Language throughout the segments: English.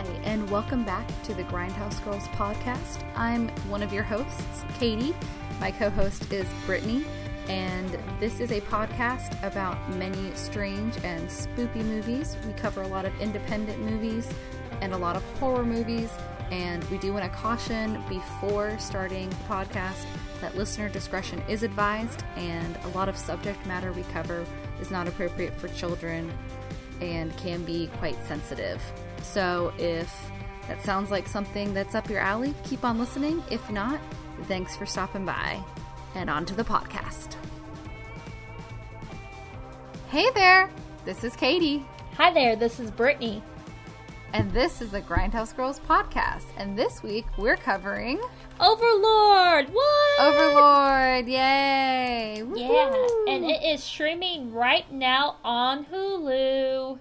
Hi, and welcome back to the Grindhouse Girls podcast. I'm one of your hosts, Katie. My co host is Brittany, and this is a podcast about many strange and spoopy movies. We cover a lot of independent movies and a lot of horror movies, and we do want to caution before starting the podcast that listener discretion is advised, and a lot of subject matter we cover is not appropriate for children and can be quite sensitive. So if that sounds like something that's up your alley, keep on listening. If not, thanks for stopping by. And on to the podcast. Hey there, this is Katie. Hi there, this is Brittany. And this is the Grindhouse Girls podcast. And this week we're covering Overlord! What? Overlord! Yay! Yeah, and it is streaming right now on Hulu.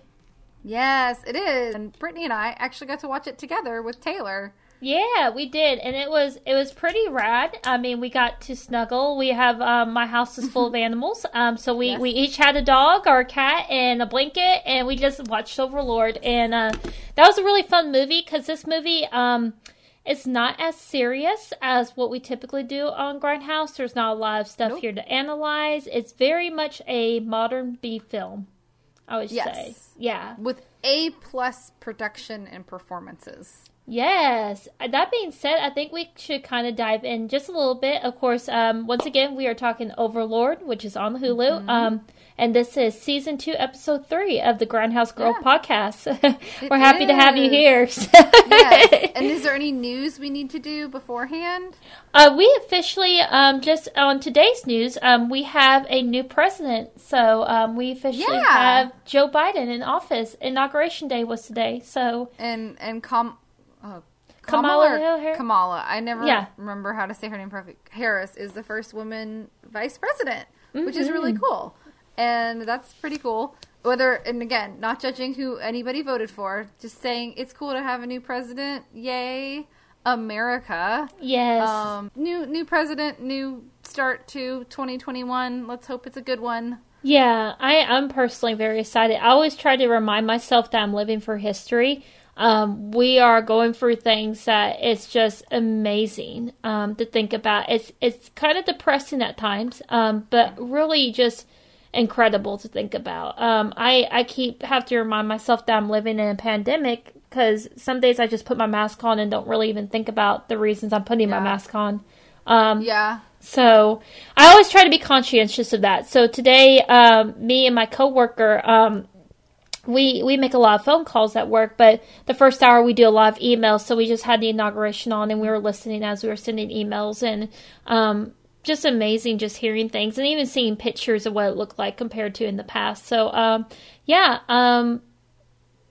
Yes, it is. And Brittany and I actually got to watch it together with Taylor. Yeah, we did, and it was it was pretty rad. I mean, we got to snuggle. We have um, my house is full of animals, um, so we Yes. we each had a dog or a cat and a blanket, and we just watched Overlord, and uh, that was a really fun movie because this movie um, it's not as serious as what we typically do on Grindhouse. There's not a lot of stuff Nope. here to analyze. It's very much a modern B film, I would Yes. say. Yeah. With A plus production and performances. Yes. Uh, That being said, I think we should kind of dive in just a little bit. Of course, um, once again, we are talking Overlord, which is on Hulu. Mm-hmm. Um, and this is season two, episode three of the Grindhouse Girl Yeah. podcast. We're happy to have you is. here. Yes. and is there any news we need to do beforehand? uh, we officially, um, just on today's news, um, we have a new president. So um, we officially Yeah. have Joe Biden in office. Inauguration day was today. So And and Kam- Kamala or Harris? Kamala. I never Yeah. remember how to say her name perfect. Harris is the first woman vice president, which is Mm-hmm. really cool. And that's pretty cool. Whether and again, not judging who anybody voted for, just saying it's cool to have a new president. Yay, America. yes. Um, new new president, new start to 2021. Let's hope it's a good one. Yeah, I am personally very excited. I always try to remind myself that I'm living for history. Um, we are going through things that it's just amazing um, to think about. It's it's kind of depressing at times, um, but really just incredible to think about. Um, I I keep have to remind myself that I'm living in a pandemic because some days I just put my mask on and don't really even think about the reasons I'm putting Yeah. my mask on. Um, Yeah. so I always try to be conscientious of that. So today, um, me and my coworker, um, we we make a lot of phone calls at work, but the first hour we do a lot of emails. So we just had the inauguration on, and we were listening as we were sending emails, and um, just amazing, just hearing things and even seeing pictures of what it looked like compared to in the past. So um, yeah, um,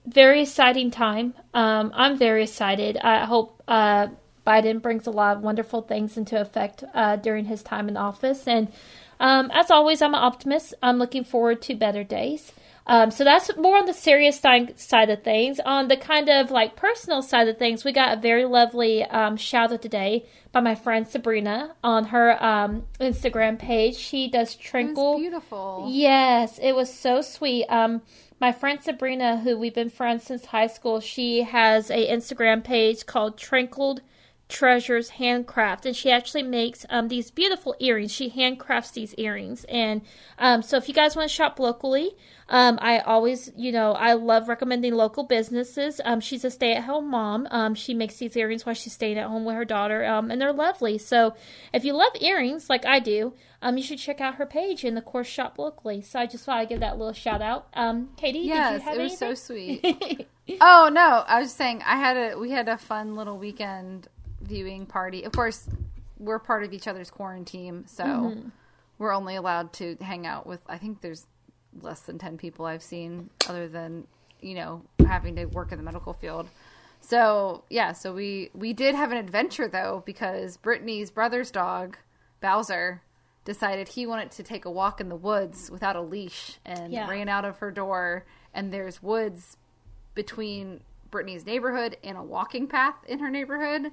very exciting time. Um, I'm very excited. I hope uh, Biden brings a lot of wonderful things into effect uh, during his time in office. And um, as always, I'm an optimist. I'm looking forward to better days. Um, so that's more on the serious si- side of things. On the kind of like personal side of things, we got a very lovely um, shout out today by my friend Sabrina on her um, Instagram page. She does Trinkle. beautiful. Yes, it was so sweet. Um, my friend Sabrina, who we've been friends since high school, she has a Instagram page called Trinkled Treasures Handcraft, and she actually makes um, these beautiful earrings. She handcrafts these earrings, and um, so if you guys want to shop locally, um, I always, you know, I love recommending local businesses. Um, she's a stay-at-home mom. Um, she makes these earrings while she's staying at home with her daughter, um, and they're lovely. So if you love earrings like I do, um, you should check out her page and of course shop locally. So I just thought I'd give that little shout out. Um, Katie, did you Yes, have it was so sweet. oh no, I was saying I had a we had a fun little weekend viewing party. Of course, we're part of each other's quarantine, so Mm-hmm. we're only allowed to hang out with. I think there's less than ten people I've seen, other than you know having to work in the medical field. So yeah, so we we did have an adventure though because Brittany's brother's dog Bowser decided he wanted to take a walk in the woods without a leash and Yeah. ran out of her door and there's woods between Brittany's neighborhood and a walking path in her neighborhood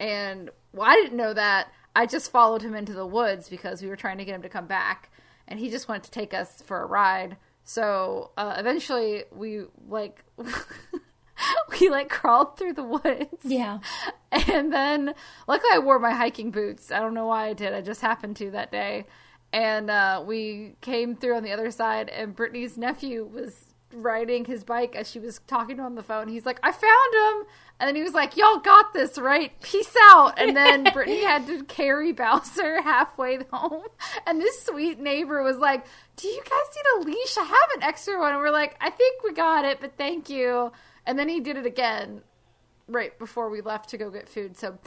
and well, I didn't know that I just followed him into the woods because we were trying to get him to come back and he just wanted to take us for a ride so uh, eventually we like we like crawled through the woods. Yeah. And then, luckily, I wore my hiking boots. I don't know why I did. I just happened to that day. And uh, we came through on the other side, and Brittany's nephew was riding his bike as she was talking to him on the phone. He's like, I found him. And then he was like, Y'all got this, right? Peace out. And then Brittany had to carry Bowser halfway home. And this sweet neighbor was like, Do you guys need a leash? I have an extra one. And we're like, I think we got it, but thank you. And then he did it again right before we left to go get food. So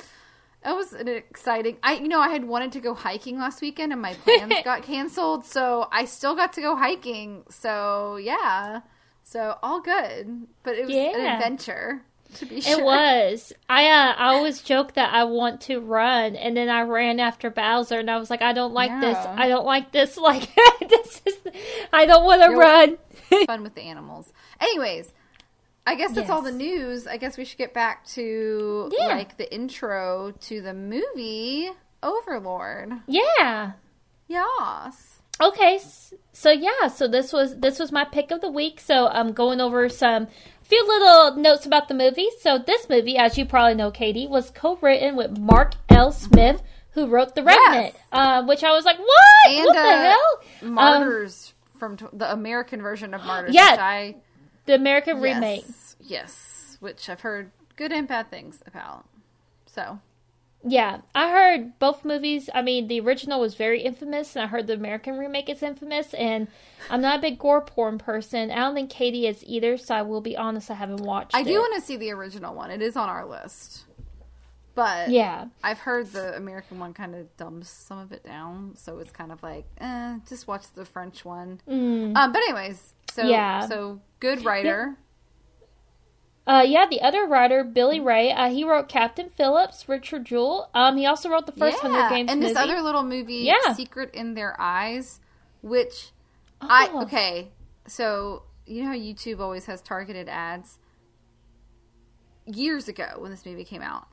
that was an exciting. I you know I had wanted to go hiking last weekend and my plans got canceled, so I still got to go hiking. So yeah, so all good, but it was an adventure to be sure. It was. I uh, I always joke that I want to run, and then I ran after Bowser, and I was like, I don't like this. I don't like this. Like this is. I don't want to run. fun with the animals. Anyways, I guess that's all the news. I guess we should get back to Yeah. like the intro to the movie Overlord. yeah. Yes. Okay. So yeah. So this was this was my pick of the week. So I'm going over some few little notes about the movie. So this movie, as you probably know, Katie, was co-written with Mark L. Smith, who wrote The Revenant. Uh, which I was like, what? And what the uh, hell? Um, Martyrs from t- the American version of Martyrs. Yeah. which I the American remake. Yes, yes, which I've heard good and bad things about. So Yeah, I heard both movies. I mean, the original was very infamous, and I heard the American remake is infamous. And I'm not a big gore porn person. I don't think Katie is either, so I will be honest, I haven't watched I it. do want to see the original one. It is on our list, but Yeah, I've heard the American one kind of dumbs some of it down, so it's kind of like, eh, just watch the French one. Um, but anyways, so Mm. Yeah. so good writer. uh, yeah. The other writer, Billy Ray, uh, he wrote Captain Phillips, Richard Jewell. Um, he also wrote the first yeah, Hunger Games and movie. this other little movie, Yeah. Secret in Their Eyes, which I Oh. okay. So you know how YouTube always has targeted ads. Years ago, when this movie came out,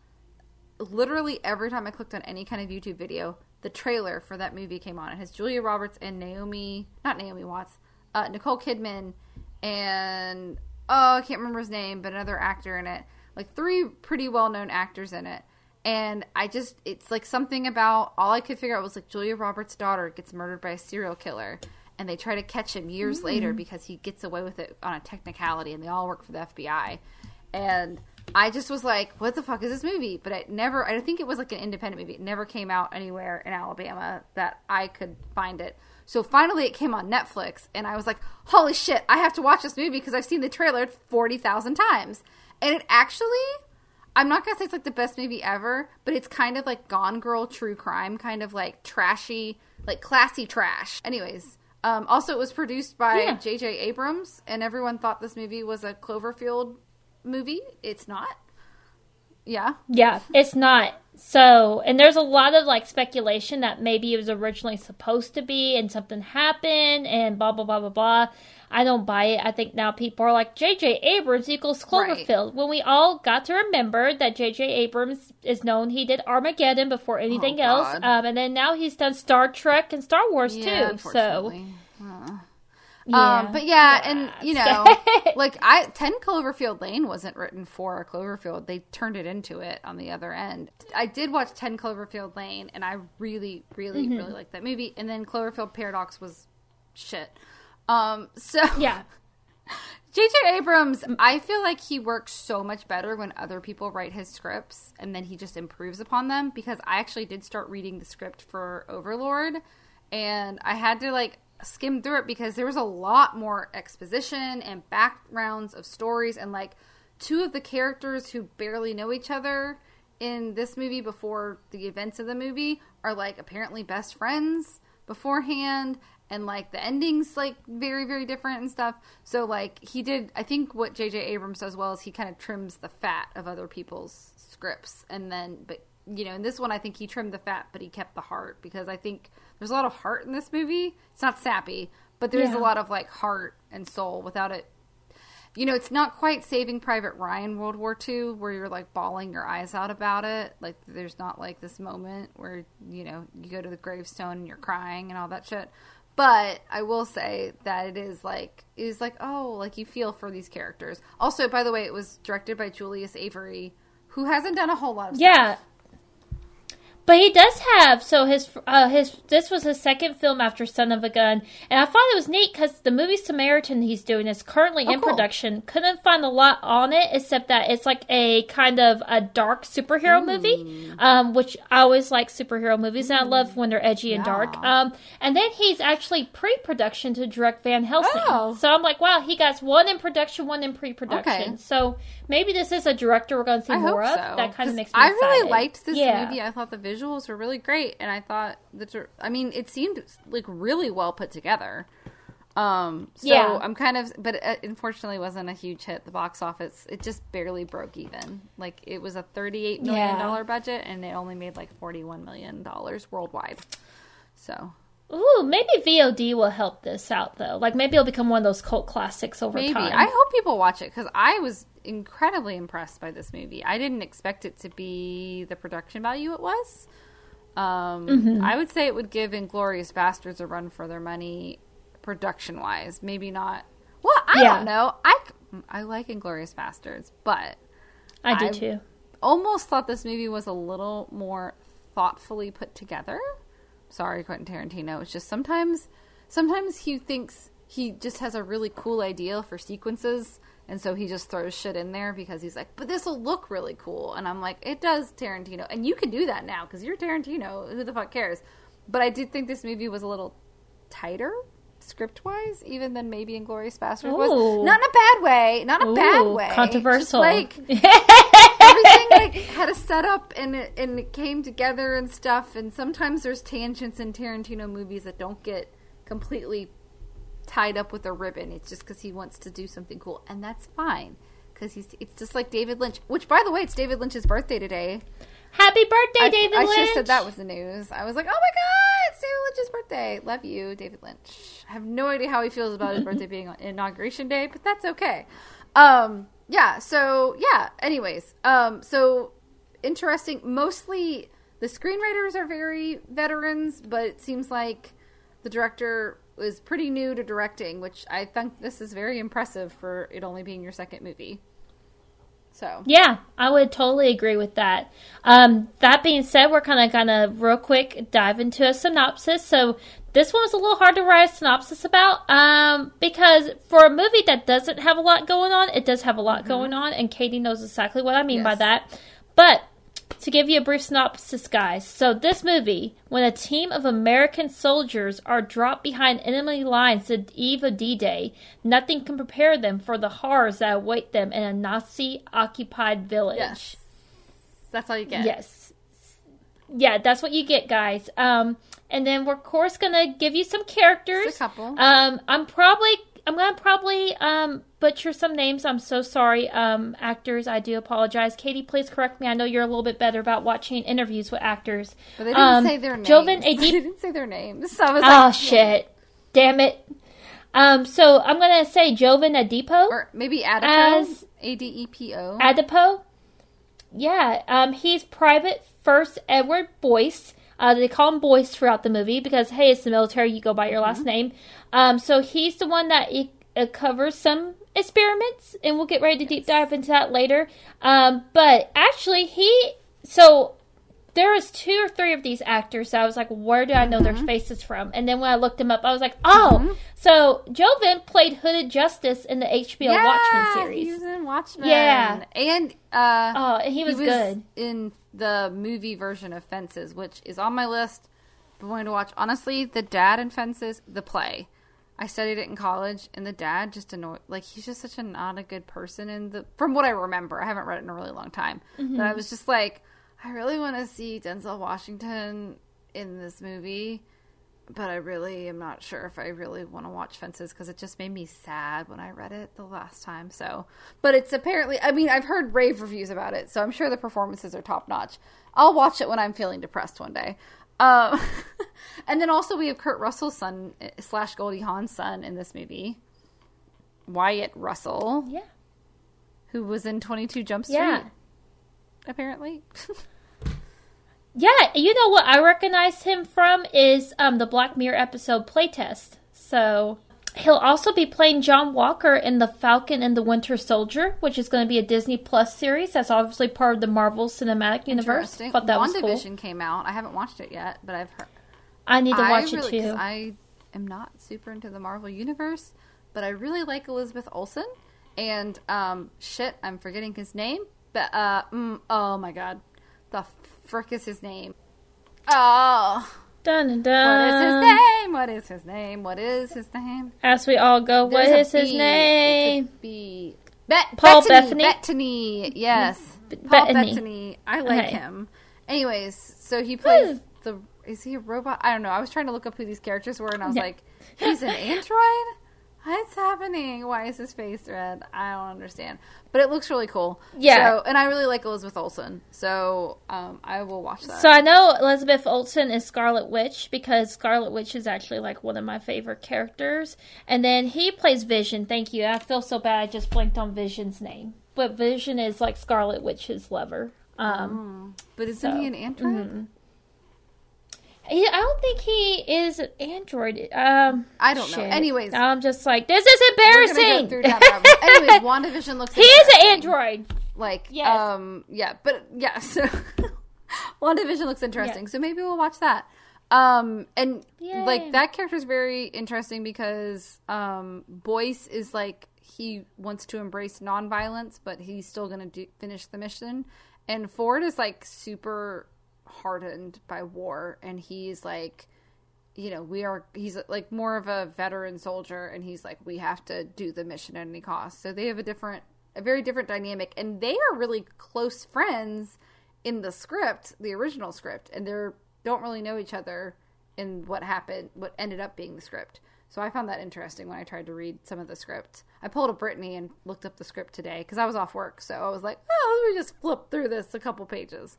literally every time I clicked on any kind of YouTube video, the trailer for that movie came on. It has Julia Roberts and Naomi, not Naomi Watts, uh, Nicole Kidman, and oh, I can't remember his name, but another actor in it. Like three pretty well known actors in it. And I just, it's like something about all I could figure out was like Julia Roberts' daughter gets murdered by a serial killer. And they try to catch him years later because he gets away with it on a technicality, and they all work for the FBI. And I just was like, "What the fuck is this movie?" But it never. I think it was like an independent movie. It never came out anywhere in Alabama that I could find it. So finally, it came on Netflix, and I was like, "Holy shit! I have to watch this movie because I've seen the trailer forty thousand times." And it actually, I'm not gonna say it's like the best movie ever, but it's kind of like Gone Girl true crime, kind of like trashy, like classy trash. Anyways. Um, also, it was produced by Yeah. J.J. Abrams, and everyone thought this movie was a Cloverfield movie. It's not. Yeah. Yeah, it's not. So, and there's a lot of like speculation that maybe it was originally supposed to be and something happened and blah, blah, blah, blah, blah. I don't buy it. I think now people are like, J.J. Abrams equals Right. Cloverfield. When we all got to remember that J.J. Abrams is known, he did Armageddon before anything Oh, else. Um, and then now he's done Star Trek and Star Wars Yeah, too. So. Uh. Yeah. Um, but yeah, and you know, like I, Ten Cloverfield Lane wasn't written for Cloverfield. They turned it into it on the other end. I did watch Ten Cloverfield Lane, and I really, really, Mm-hmm. really liked that movie. And then Cloverfield Paradox was shit. Um, so yeah. J.J. Abrams, I feel like he works so much better when other people write his scripts and then he just improves upon them because I actually did start reading the script for Overlord and I had to like skim through it because there was a lot more exposition and backgrounds of stories. And like two of the characters who barely know each other in this movie before the events of the movie are like apparently best friends beforehand. And like the endings like very very different and stuff. So like he did i think what jj abrams does well is he kind of trims the fat of other people's scripts. And then but you know in this one i think he trimmed the fat but he kept the heart because i think there's a lot of heart in this movie it's not sappy but there's Yeah. a lot of like heart and soul without it you know, it's not quite Saving Private Ryan World War II where you're like bawling your eyes out about it. Like, there's not like this moment where, you know, you go to the gravestone and you're crying and all that shit. but I will say that it is like it is like oh, like you feel for these characters. Also, by the way, it was directed by Julius Avery, who hasn't done a whole lot of Yeah. stuff. But he does have so his uh, his this was his second film after Son of a Gun, and I thought it was neat because the movie Samaritan he's doing is currently Oh, in cool. production. Couldn't find a lot on it except that it's like a kind of a dark superhero movie, um, which I always like superhero movies, and I love when they're edgy and dark. Um, and then he's actually pre-production to direct Van Helsing, Oh. so I'm like, wow, he got one in production, one in pre-production. Okay. So maybe this is a director we're going to see I more so. of. That kind of makes me I really liked this Yeah. movie. I thought the visuals were really great, and I thought the. I mean, it seemed like really well put together. Um, so Yeah. I'm kind of, but it unfortunately wasn't a huge hit the box office. It just barely broke even. Like it was a 38 million dollar Yeah. budget, and it only made like 41 million dollars worldwide. So Ooh, maybe VOD will help this out though. Like maybe it'll become one of those cult classics over maybe time. I hope people watch it because I was incredibly impressed by this movie. I didn't expect it to be the production value it was. Um, Mm-hmm. I would say it would give Inglourious Basterds a run for their money, production wise. Maybe not. Well, I Yeah. don't know. I I like Inglourious Basterds, but I do I- too. almost thought this movie was a little more thoughtfully put together. Sorry, Quentin Tarantino. It's just sometimes, sometimes he thinks he just has a really cool idea for sequences, and so he just throws shit in there because he's like, "But this will look really cool," and I'm like, "It does, Tarantino," and you can do that now because you're Tarantino. Who the fuck cares? But I did think this movie was a little tighter script wise, even than maybe Inglourious Basterds was. Not in a bad way. Not in a bad Ooh, way. Just controversial. like everything like had a setup and it, and it came together and stuff. And sometimes there's tangents in Tarantino movies that don't get completely tied up with a ribbon. It's just because he wants to do something cool, and that's fine. Because he's it's just like David Lynch. Which, by the way, it's David Lynch's birthday today. Happy birthday, I, David I Lynch! should have said that was the news. I was like, oh my god, it's David Lynch's birthday. Love you, David Lynch. I have no idea how he feels about his birthday being on inauguration day, but that's okay. Um, yeah. So yeah. Anyways, um, so interesting. Mostly the screenwriters are very veterans, but it seems like the director was pretty new to directing, which I think this is very impressive for it only being your second movie. So Yeah, I would totally agree with that. Um, that being said, we're kind of gonna real quick dive into a synopsis. So this one was a little hard to write a synopsis about um, because for a movie that doesn't have a lot going on, it does have a lot going on, and Katie knows exactly what I mean by that. But to give you a brief synopsis, guys. So this movie, when a team of American soldiers are dropped behind enemy lines the eve of D-Day, nothing can prepare them for the horrors that await them in a Nazi-occupied village. yes, that's all you get. Yes. Yeah, that's what you get, guys. Um, and then we're of course gonna give you some characters. Just a couple. Um, I'm probably I'm gonna probably um butcher some names. I'm so sorry, um, actors. I do apologize. Katie, please correct me. I know you're a little bit better about watching interviews with actors. But they didn't Um, say their names. Jovan they didn't say their names. So I was Oh like, shit! Damn it. Um, so I'm gonna say Jovan Adipo. Or maybe Adipo. As- A D E P O. Adipo. Yeah, um, he's Private First Edward Boyce. Uh, they call him Boyce throughout the movie because hey, it's the military. You go by your last name. Um, so he's the one that e- uh, covers some experiments, and we'll get ready to deep dive into that later. Um, but actually, he so there was two or three of these actors that I was like, where do I know their faces from? And then when I looked them up, I was like, oh, so Jovan played Hooded Justice in the HBO yeah, Watchmen He series. was in Watchmen. Yeah. And uh, Oh, and he was, good. in the movie version of Fences, which is on my list. I'm going to watch. Honestly, the dad in Fences, the play. I studied it in college, and the dad just annoyed. Like he's just such a not a good person. And the from what I remember, I haven't read it in a really long time, Mm-hmm. but I was just like, I really want to see Denzel Washington in this movie, but I really am not sure if I really want to watch Fences because it just made me sad when I read it the last time. So, but it's apparently, I mean, I've heard rave reviews about it, so I'm sure the performances are top notch. I'll watch it when I'm feeling depressed one day. Um, and then also we have Kurt Russell's son eh, slash Goldie Hawn's son in this movie, Wyatt Russell, Yeah. who was in 22 Jump Street. Yeah. apparently. Yeah, you know what I recognize him from is um, the Black Mirror episode Playtest. So he'll also be playing John Walker in the Falcon and the Winter Soldier, which is going to be a Disney Plus series. That's obviously part of the Marvel Cinematic Universe. Interesting. Thought that was WandaVision cool. came out. I haven't watched it yet, but I've heard. I need to watch really, it too. I am not super into the Marvel universe, but I really like Elizabeth Olsen. And um, shit, I'm forgetting his name. But uh, mm, oh my god, the frick is his name? Oh, Dun, dun, dun. what is his name? What is his name? What is his name? As we all go, what There's is his name? It's a B. Bet- Paul. Bettany? Bettany. Yes. B- Paul. Bettany. I like Okay. him. Anyways, so he plays hmm. the. Is he a robot? I don't know. I was trying to look up who these characters were, and I was Yeah. like, he's an android. What's happening? Why is his face red? I don't understand. But it looks really cool. Yeah. So, and I really like Elizabeth Olsen, so um, I will watch that. So I know Elizabeth Olsen is Scarlet Witch because Scarlet Witch is actually like one of my favorite characters. And then he plays Vision. Thank you. I feel so bad I just blinked on Vision's name. But Vision is like Scarlet Witch's lover. Um, but isn't so, he an android? mm-hmm. He, I don't think he is an android. Um, I don't know. Anyways. I'm just like this is go embarrassing. that. Anyways, WandaVision looks. he is an android. Like, Yes. um, yeah, but yeah, so WandaVision looks interesting. So maybe we'll watch that. Um, and Yay. like that character is very interesting because um, Boyce is like he wants to embrace nonviolence, but he's still gonna do, finish the mission. And Ford is like super hardened by war, and he's like you know, we are, he's like more of a veteran soldier, and he's like, we have to do the mission at any cost. So they have a different, a very different dynamic, and they are really close friends in the script, the original script, and they're, don't really know each other in what happened, what ended up being the script. So I found that interesting when I tried to read some of the script. I pulled up Brittany and looked up the script today because I was off work. So I was like, oh, let me just flip through this a couple pages.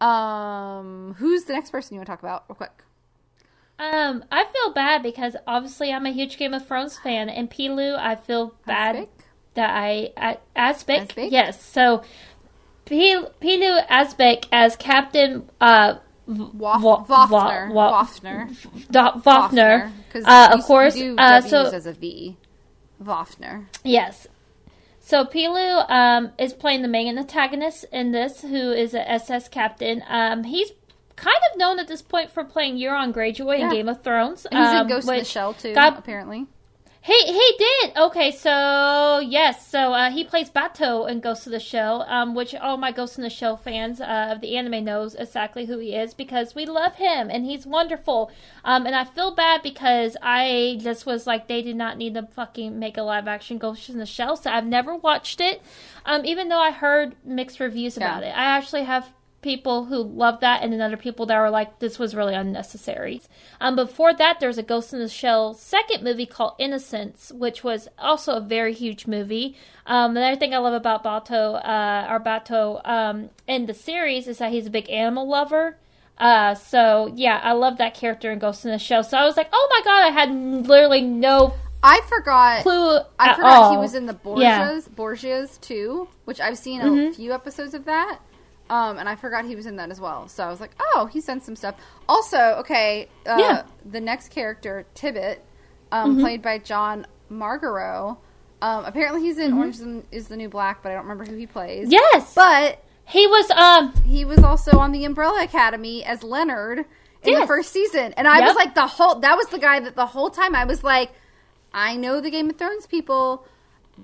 Um, who's the next person you want to talk about, real quick? Um, I feel bad because obviously I'm a huge Game of Thrones fan, and Pilou, I feel bad Asbæk? that I, I Asbæk? yes. So P- Pilou Asbæk as Captain uh Wafner. Wa- Wafner. Because uh, of course. Uh, so as a V. Wafner. Yes. So Pilou um, is playing the main antagonist in this, who is a SS captain. Um, he's kind of known at this point for playing Euron Greyjoy in Game of Thrones. And he's um, in Ghost in the Shell too, got- apparently. He he did. Okay, so yes, so uh, he plays Batou in Ghost of the Shell, um, which all my Ghost in the Shell fans uh, of the anime knows exactly who he is because we love him and he's wonderful. Um, and I feel bad because I just was like they did not need to fucking make a live action Ghost in the Shell, so I've never watched it. Um, even though I heard mixed reviews about Yeah. it, I actually have people who love that and then other people that were like this was really unnecessary um before that there's a ghost in the shell second movie called innocence which was also a very huge movie um another thing i love about batou uh or batou um in the series is that he's a big animal lover uh so yeah i love that character in ghost in the shell so i was like oh my god i had literally no I forgot. clue I forgot all. he was in the Borgias, Yeah. Borgias too, which I've seen a Mhm. few episodes of that. Um, and I forgot he was in that as well. So I was like, oh, he's done some stuff. Also, okay, uh, Yeah. the next character, Tibbet, um, Mhm. played by John Margaro. Um, apparently he's in Mhm. Orange is the- New Black, but I don't remember who he plays. yes But he was um he was also on the Umbrella Academy as Leonard in the first season. And I was like the whole that was the guy that the whole time I was like, I know the Game of Thrones people,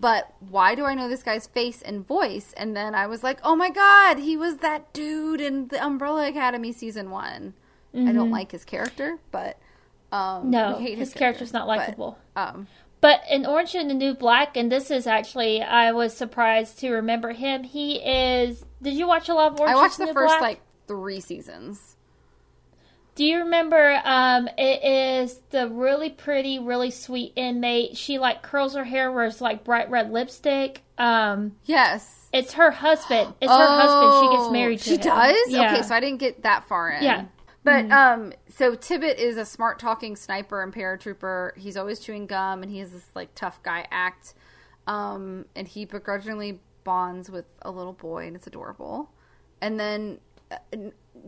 but why do I know this guy's face and voice? And then I was like, oh my god, he was that dude in the Umbrella Academy season one. I don't like his character, but um Mm-hmm. No, his his, character's not but, likable. um But in Orange and the New Black, and this is actually, I was surprised to remember him. He is. Did you watch a lot of Orange I watched the the first Black? like three seasons. Do you remember? Um, it is the really pretty, really sweet inmate. She like curls her hair, wears like bright red lipstick. Um, Yes. it's her husband. It's her husband. She gets Oh, married to She him. does? Yeah. Okay, so I didn't get that far in. Yeah. But um so Tibbet is a smart talking sniper and paratrooper. He's always chewing gum and he has this like tough guy act. Um and he begrudgingly bonds with a little boy and it's adorable. And then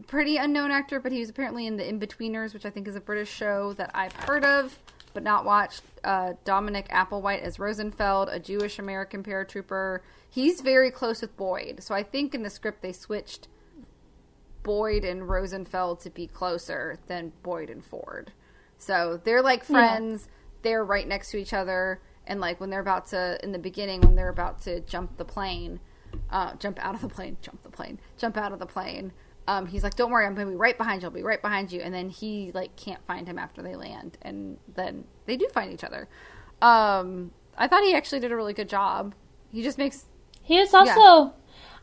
pretty unknown actor, but he was apparently in the Inbetweeners, which I think is a British show that I've heard of but not watched. Uh, Dominic Applewhite as Rosenfeld, a Jewish American paratrooper. He's very close with Boyd, so I think in the script they switched Boyd and Rosenfeld to be closer than Boyd and Ford. So they're like friends. Yeah. They're right next to each other, and like when they're about to in the beginning when they're about to jump the plane, uh, jump out of the plane, jump the plane, jump out of the plane. Um, he's like, "Don't worry, I'm gonna be right behind you. I'll be right behind you." And then he like can't find him after they land, and then they do find each other. Um, I thought he actually did a really good job. He just makes. He is also. Yeah.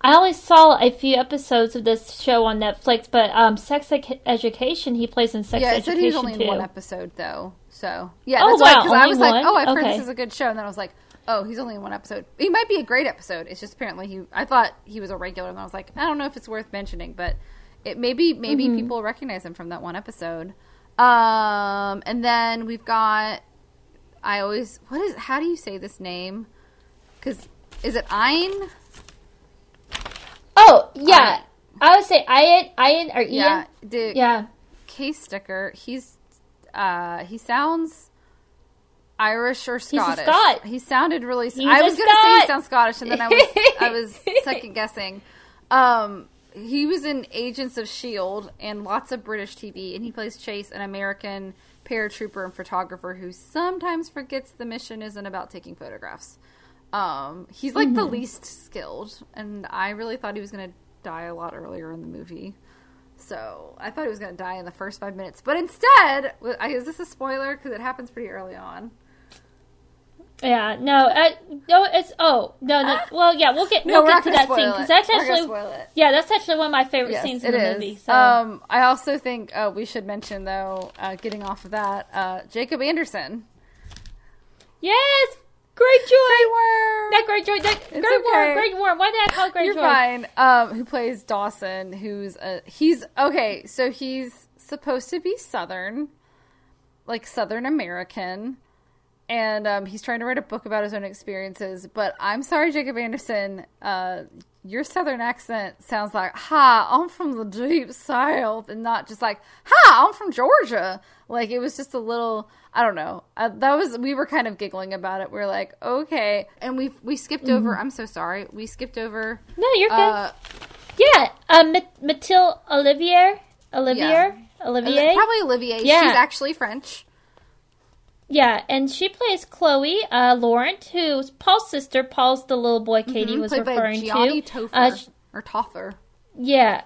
I only saw a few episodes of this show on Netflix, but um, Sex Education, he plays in Sex yeah, Education. Yeah, said he's only too. in one episode though. So yeah, oh, that's wow, why I was one? like, oh, I've okay. heard this is a good show, and then I was like, oh, he's only in one episode. He might be a great episode. It's just apparently he. I thought he was a regular, and I was like, I don't know if it's worth mentioning, but it maybe maybe mm-hmm. people recognize him from that one episode. Um, and then we've got. I always what is how do you say this name? Because is it Ein? Oh yeah, I would say Ian, Ian or Ian. Yeah, yeah. Caestecker. He's uh he sounds Irish or Scottish. He's Scot. He sounded really. He's I was going to say he sounds Scottish, and then I was I was second guessing. Um, he was in Agents of Shield and lots of British TV, and he plays Chase, an American paratrooper and photographer who sometimes forgets the mission isn't about taking photographs. Um, he's like mm-hmm. the least skilled, and I really thought he was going to die a lot earlier in the movie. So I thought he was going to die in the first five minutes, but instead, is this a spoiler? Because it happens pretty early on. Yeah, no, uh, no, it's oh no, no. Well, yeah, we'll get no, we'll get to that scene because that's actually yeah, that's actually one of my favorite yes, scenes in the is. movie. So. Um, I also think uh, we should mention though, uh, getting off of that, uh, Jacob Anderson. Yes, Great Joy. Grey Worm. That Greyjoy. That Great okay. Worm. Grey Worm. Why did I call Great You're Joy? You're fine. Um, who plays Dawson? Who's a he's okay. So he's supposed to be Southern, like Southern American and um, he's trying to write a book about his own experiences. But I'm sorry, Jacob Anderson, uh, your southern accent sounds like "Hi, I'm from the deep south," and not just like "Hi, I'm from Georgia." Like it was just a little, I don't know. Uh, that was we were kind of giggling about it. We are like, okay, and we we skipped mm-hmm. over. I'm so sorry, we skipped over. No, you're good. Uh, yeah, uh, Mathilde Ollivier, Olivier, yeah. Olivier, probably Olivier. Yeah. she's actually French. Yeah, and she plays Chloe uh, Laurent, who's Paul's sister. Paul's the little boy Katie mm-hmm, was referring to. Topher, uh, or Toffer. Yeah,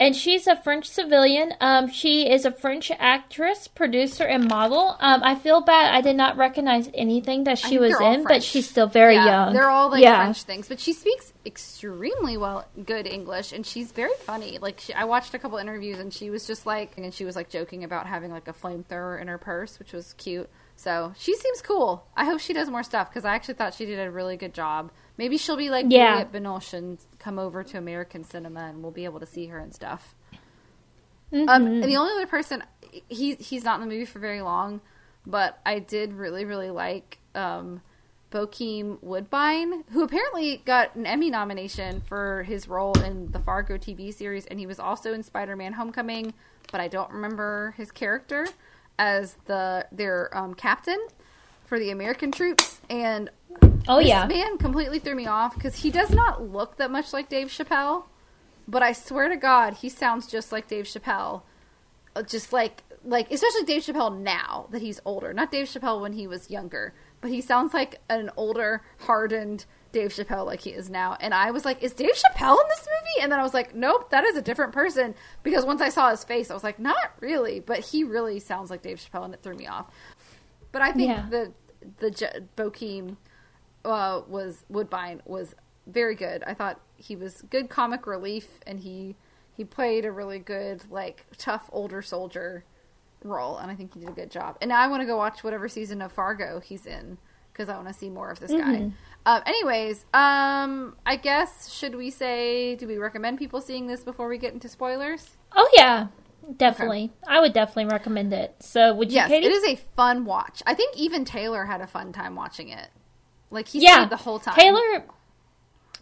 and she's a French civilian. Um, she is a French actress, producer, and model. Um, I feel bad I did not recognize anything that she was in, French. but she's still very yeah, young. They're all like yeah. French things, but she speaks extremely well, good English, and she's very funny. Like she, I watched a couple interviews, and she was just like, and she was like joking about having like a flamethrower in her purse, which was cute. So she seems cool. I hope she does more stuff because I actually thought she did a really good job. Maybe she'll be like yeah. Juliette Binoche and come over to American cinema, and we'll be able to see her and stuff. Mm-hmm. Um, and the only other person he he's not in the movie for very long, but I did really really like um, Bokeem Woodbine, who apparently got an Emmy nomination for his role in the Fargo TV series, and he was also in Spider Man Homecoming, but I don't remember his character as the their um, captain for the American troops, and oh yeah, man completely threw me off because he does not look that much like Dave Chappelle, but I swear to God, he sounds just like Dave Chappelle, uh, just like like especially Dave Chappelle now that he's older, not Dave Chappelle when he was younger, but he sounds like an older, hardened Dave Chappelle like he is now. And I was like, is Dave Chappelle in this movie? And then I was like, nope, that is a different person. Because once I saw his face, I was like, not really. But he really sounds like Dave Chappelle, and it threw me off. But I think yeah. the the Bokeem uh, was Woodbine was very good. I thought he was good comic relief, and he he played a really good like tough older soldier role, and I think he did a good job. And now I want to go watch whatever season of Fargo he's in because I want to see more of this mm-hmm. guy. Um, anyways, um, I guess should we say? Do we recommend people seeing this before we get into spoilers? Oh yeah, definitely. Okay. I would definitely recommend it. So would you? Yes, Katie? it is a fun watch. I think even Taylor had a fun time watching it. Like he yeah, stayed the whole time. Taylor,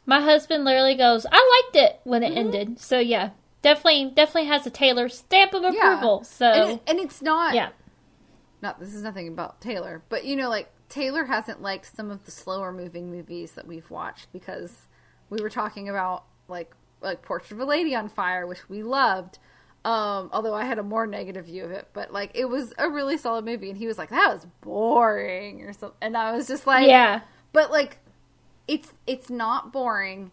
my husband literally goes, "I liked it when it mm-hmm. ended." So yeah, definitely definitely has a Taylor stamp of approval. So and, it, and it's not yeah, not this is nothing about Taylor, but you know, like Taylor hasn't liked some of the slower moving movies that we've watched because we were talking about like like Portrait of a Lady on Fire, which we loved. Um, although I had a more negative view of it, but like it was a really solid movie, and he was like, "That was boring" or something, and I was just like, yeah. But like, it's it's not boring.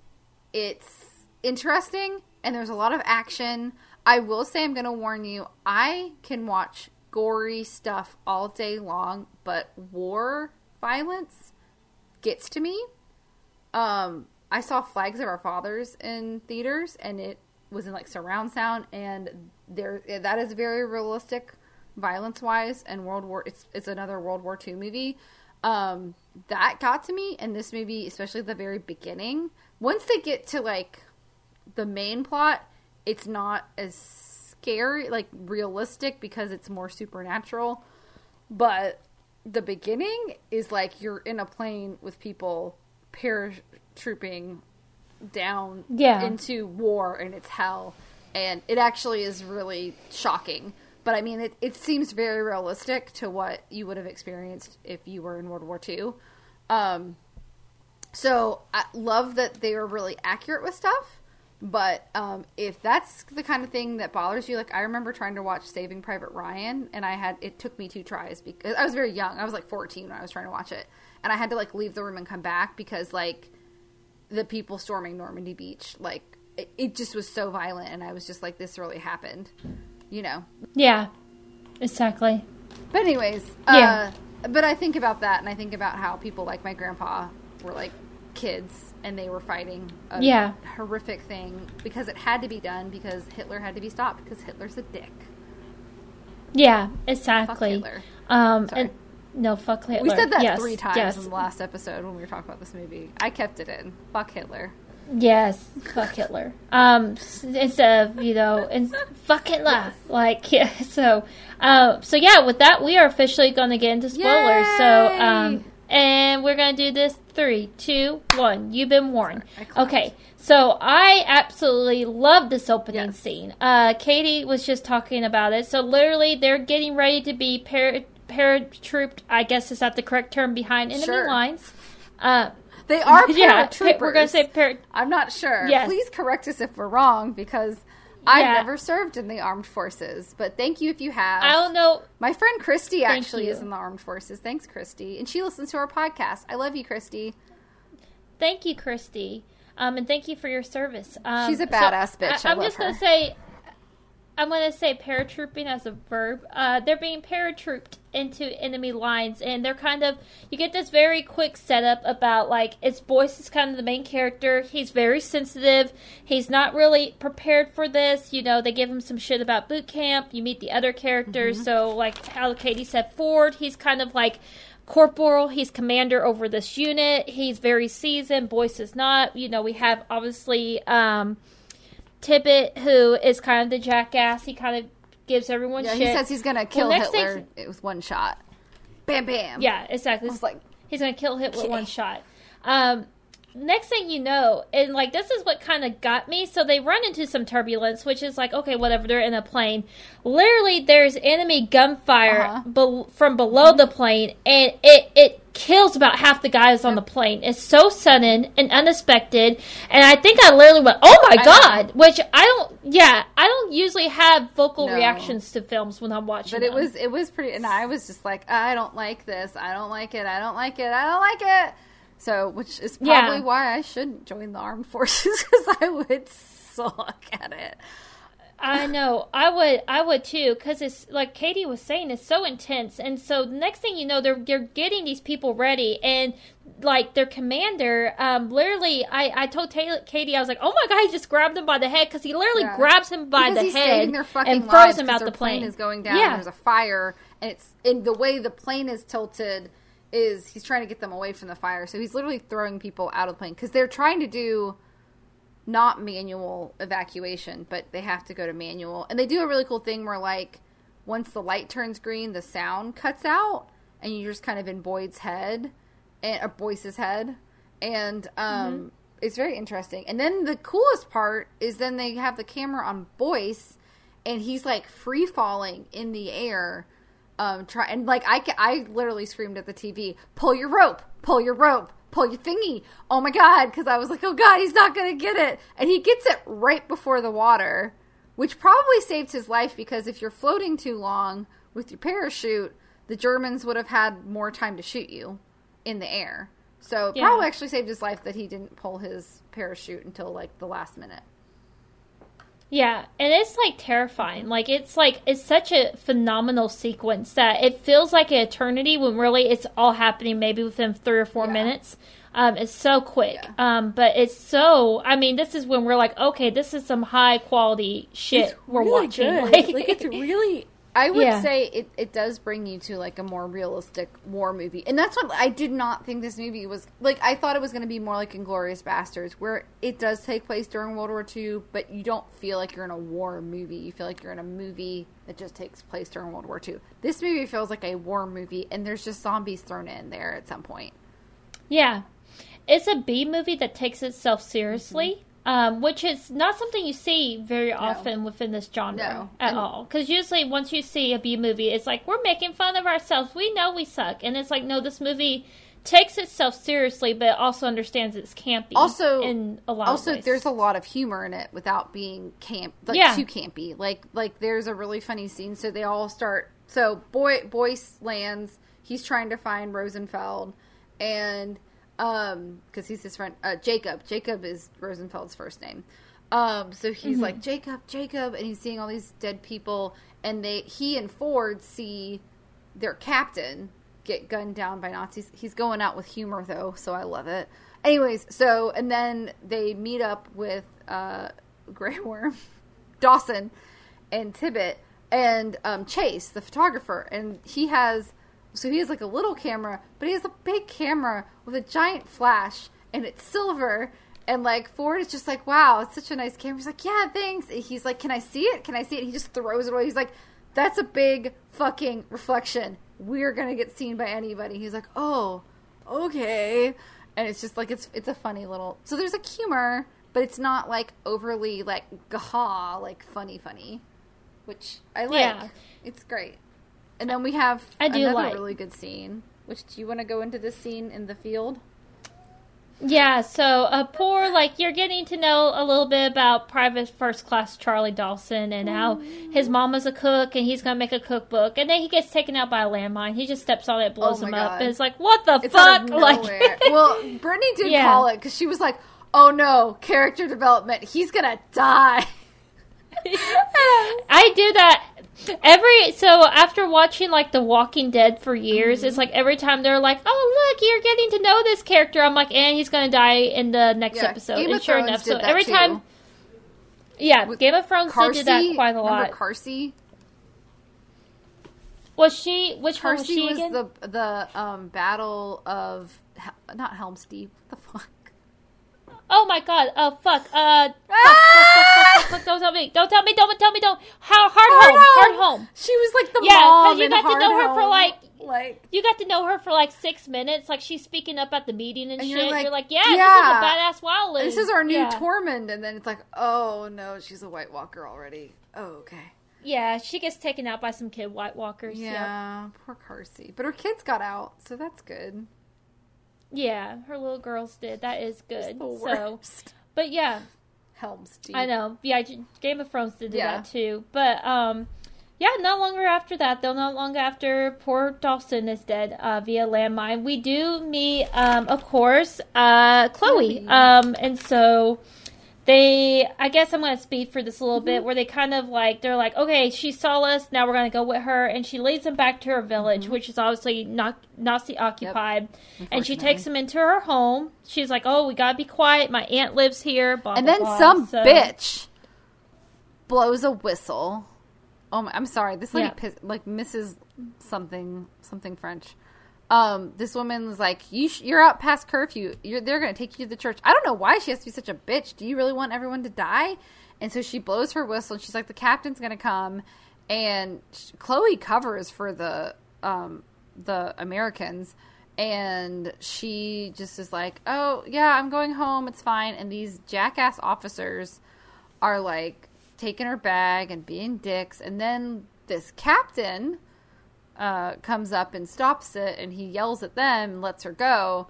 It's interesting, and there's a lot of action. I will say, I'm going to warn you. I can watch gory stuff all day long, but war violence gets to me. Um, I saw Flags of Our Fathers in theaters, and it was in like surround sound, and there that is very realistic, violence wise, and World War. It's it's another World War II movie. Um, that got to me, and this movie, especially the very beginning. Once they get to like the main plot, it's not as scary, like realistic, because it's more supernatural. But the beginning is like you're in a plane with people paratrooping down Yeah. into war and it's hell. And it actually is really shocking. But I mean, it, it seems very realistic to what you would have experienced if you were in World War II. Um, so I love that they were really accurate with stuff. But um, if that's the kind of thing that bothers you, like I remember trying to watch Saving Private Ryan, and I had it took me two tries because I was very young. I was like 14 when I was trying to watch it, and I had to like leave the room and come back because like the people storming Normandy Beach, like it, it just was so violent, and I was just like, this really happened, you know. Yeah, exactly. But anyways, Yeah. uh, but I think about that, and I think about how people like my grandpa were like kids, and they were fighting a Yeah. horrific thing because it had to be done because Hitler had to be stopped because Hitler's a dick. Yeah, exactly. Um, and no, fuck Hitler. We said that yes, three times Yes, in the last episode when we were talking about this movie. I kept it in. Fuck Hitler. Yes, fuck Hitler. Um, instead of you know, and fuck Hitler. Like yeah. So, um, so yeah. With that, we are officially going to get into spoilers. So, um, and we're going to do this three, two, one. You've been warned. Sorry, I clapped. Okay. So I absolutely love this opening Yes. scene. Uh, Katie was just talking about it. So literally, they're getting ready to be par- paratrooped. I guess is that the correct term behind enemy Sure. lines. Uh, They are yeah, paratroopers. we're gonna say par- I'm not sure. Yes. Please correct us if we're wrong because I've Yeah. never served in the armed forces. But thank you if you have. I don't know. My friend Christy actually is in the armed forces. Thanks, Christy. And she listens to our podcast. I love you, Christy. Thank you, Christy, um, and thank you for your service. Um, She's a so badass bitch. I am just gonna say, I'm gonna say paratrooping as a verb. Uh, they're being paratrooped into enemy lines, and they're kind of you get this very quick setup about like it's Boyce is kind of the main character. He's very sensitive. He's not really prepared for this. You know, they give him some shit about boot camp. You meet the other characters. Mm-hmm. So like how Katie said, Ford. He's kind of like corporal. He's commander over this unit. He's very seasoned. Boyce is not. You know, we have obviously. Um, Tibbet, who is kind of the jackass, he kind of gives everyone Yeah, shit. he says he's gonna kill thing- Hitler. It was one shot. Bam, bam. yeah, exactly. I was like, he's gonna kill Hitler with one shot. Um, next thing you know, and like this is what kind of got me. So they run into some turbulence, which is like okay, whatever. They're in a plane. Literally, there's enemy gunfire Uh-huh. bel- from below the plane, and it it kills about half the guys on the plane. It's so sudden and unexpected, and I think I literally went, "Oh my I god!" Which I don't. Yeah, I don't usually have vocal No. reactions to films when I'm watching. but it them. was it was pretty. And I was just like, I don't like this. I don't like it. I don't like it. I don't like it. So, which is Yeah. probably why I shouldn't join the armed forces because I would suck at it. I know. I would. I would too, because it's like Katie was saying, it's so intense. And so the next thing you know, they're they're getting these people ready, and like their commander, um, literally, I I told Taylor, Katie, I was like, oh my god, he just grabbed him by the head because he literally Yeah. grabs him by because the head saving their fucking and throws him out the plane. is going down. Yeah. And there's a fire, and it's in the way the plane is tilted. Is he's trying to get them away from the fire? So he's literally throwing people out of the plane because they're trying to do not manual evacuation, but they have to go to manual. And they do a really cool thing where like once the light turns green, the sound cuts out, and you're just kind of in Boyd's head and or Boyce's head, and um, it's very interesting. And then the coolest part is then they have the camera on Boyce, and he's like free falling in the air. Um, try and like I, I literally screamed at the TV, "Pull your rope! Pull your rope! Pull your thingy!" Oh my god! Because I was like, "Oh god, he's not gonna get it!" And he gets it right before the water, which probably saved his life because if you're floating too long with your parachute, the Germans would have had more time to shoot you in the air. So it Yeah. probably actually saved his life that he didn't pull his parachute until like the last minute. Yeah, and it's like terrifying. Like it's like it's such a phenomenal sequence that it feels like an eternity when really it's all happening maybe within three or four Yeah. minutes. Um, it's so quick. Yeah. Um, but it's so. I mean, this is when we're like, okay, this is some high quality shit we're really watching. Like, Like, it's really. I would Yeah. say it, it does bring you to like a more realistic war movie, and that's what I did not think this movie was like. I thought it was going to be more like Inglourious Basterds, where it does take place during World War II, but you don't feel like you're in a war movie. You feel like you're in a movie that just takes place during World War II. This movie feels like a war movie, and there's just zombies thrown in there at some point. Yeah. It's a B movie that takes itself seriously, mm-hmm. Um, which is not something you see very often within this genre No. at And- all. Because usually, once you see a B movie, it's like, we're making fun of ourselves. We know we suck. And it's like, no, this movie takes itself seriously, but also understands it's campy. Also- in a lot also of ways. there's a lot of humor in it without being camp like Yeah. too campy like like there's a really funny scene so they all start so boy boyce lands he's trying to find rosenfeld and um because he's his friend uh jacob jacob is rosenfeld's first name um so he's like jacob jacob and he's seeing all these dead people and they he and ford see their captain get gunned down by Nazis. He's going out with humor though, so I love it. Anyways, so and then they meet up with uh Grey Worm, Dawson, and Tibbet and um Chase, the photographer, and he has so he has like a little camera, but he has a big camera with a giant flash and it's silver. And like Ford is just like, wow, it's such a nice camera. He's like, yeah, thanks. And he's like, can I see it? Can I see it? He just throws it away. He's like, that's a big fucking reflection. We're gonna get seen by anybody. He's like, oh, okay. And it's just like it's it's a funny little. So there's like humor, but it's not like overly like gaha, like funny funny, which I like. Yeah. It's great. And then we have I do another like. really good scene. Which do you want to go into this scene in the field? Yeah, so a poor, like, you're getting to know a little bit about Private First Class Charlie Dawson and how his mama's a cook and he's going to make a cookbook. And then he gets taken out by a landmine. He just steps on it, oh blows Oh him up. And it's like, what the It's fuck? Like, well, Brittany did Yeah. call it because she was like, "Oh no, character development. He's gonna die." I do that every so after watching like The Walking Dead for years, Mm-hmm. it's like every time they're like, "Oh, look, you're getting to know this character." I'm like, "And he's going to die in the next Yeah, episode." Game and sure Thrones enough, so every too. time, yeah, With Game of Thrones did that quite a lot. Karsi? Was she? Which one was she was again? the the um, battle of not Helm's Deep. What the fuck? Oh my god! Oh fuck! Uh, Ah! fuck, don't tell me! Don't tell me! Don't tell me! Don't! How hard Hard home? Hardhome. home! She was like the Yeah, mom you in got to know her for, like- like You got to know her for like six minutes. Like she's speaking up at the meeting and, And shit. you're You're like, like, yeah, yeah. this is a badass wild this is our new yeah. Tormund, and then it's like, oh no, she's a White Walker already. Oh okay. Yeah, she gets taken out by some kid White Walkers. Yeah, Yeah, poor Karsi, but her kids got out, so that's good. Yeah, her little girls did. That is good. So, but yeah, Helm's Deep. I know. Yeah, Game of Thrones did Yeah. that too. But um, yeah, not longer after that, though. Not long after poor Dawson is dead uh, via landmine, we do meet, um, of course, uh, Chloe. Chloe. Um, and so they, I guess I'm going to speed for this a little bit, mm-hmm. where they kind of like they're like, okay, she saw us, now we're going to go with her, and she leads them back to her village, mm-hmm. which is obviously not Nazi occupied, and she takes them into her home. She's like, oh, we gotta be quiet. My aunt lives here. Blah, and blah, then blah. some So- bitch blows a whistle. Oh, my, I'm sorry. This lady Yeah. piss, like Mrs. something something French. Um, this woman's like, you sh- you're out past curfew. You're they're gonna take you to the church. I don't know why she has to be such a bitch. Do you really want everyone to die? And so she blows her whistle. and She's like, the captain's gonna come, and Chloe covers for the um the Americans. and she just is like, "Oh yeah, I'm going home. It's fine." And these jackass officers are like taking her bag and being dicks, and then this captain uh, comes up and stops it, and he yells at them and lets her go.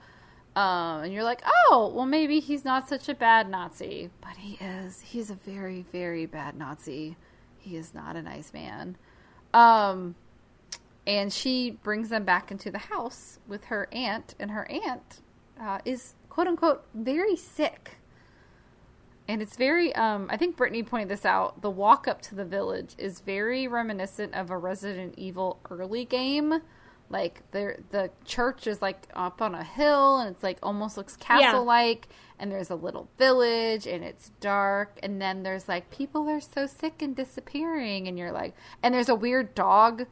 Um, and you're like, oh, well, maybe he's not such a bad Nazi, but he is. He's a very, very bad Nazi. He is not a nice man. Um, and she brings them back into the house with her aunt, and her aunt uh, is quote unquote very sick. And it's very, um, I think Brittany pointed this out. The walk up to the village is very reminiscent of a Resident Evil early game. Like the the church is like up on a hill, and it's like almost looks castle like. And there's a little village, and it's dark. And then there's like people are so sick and disappearing, and you're like, and there's a weird dog,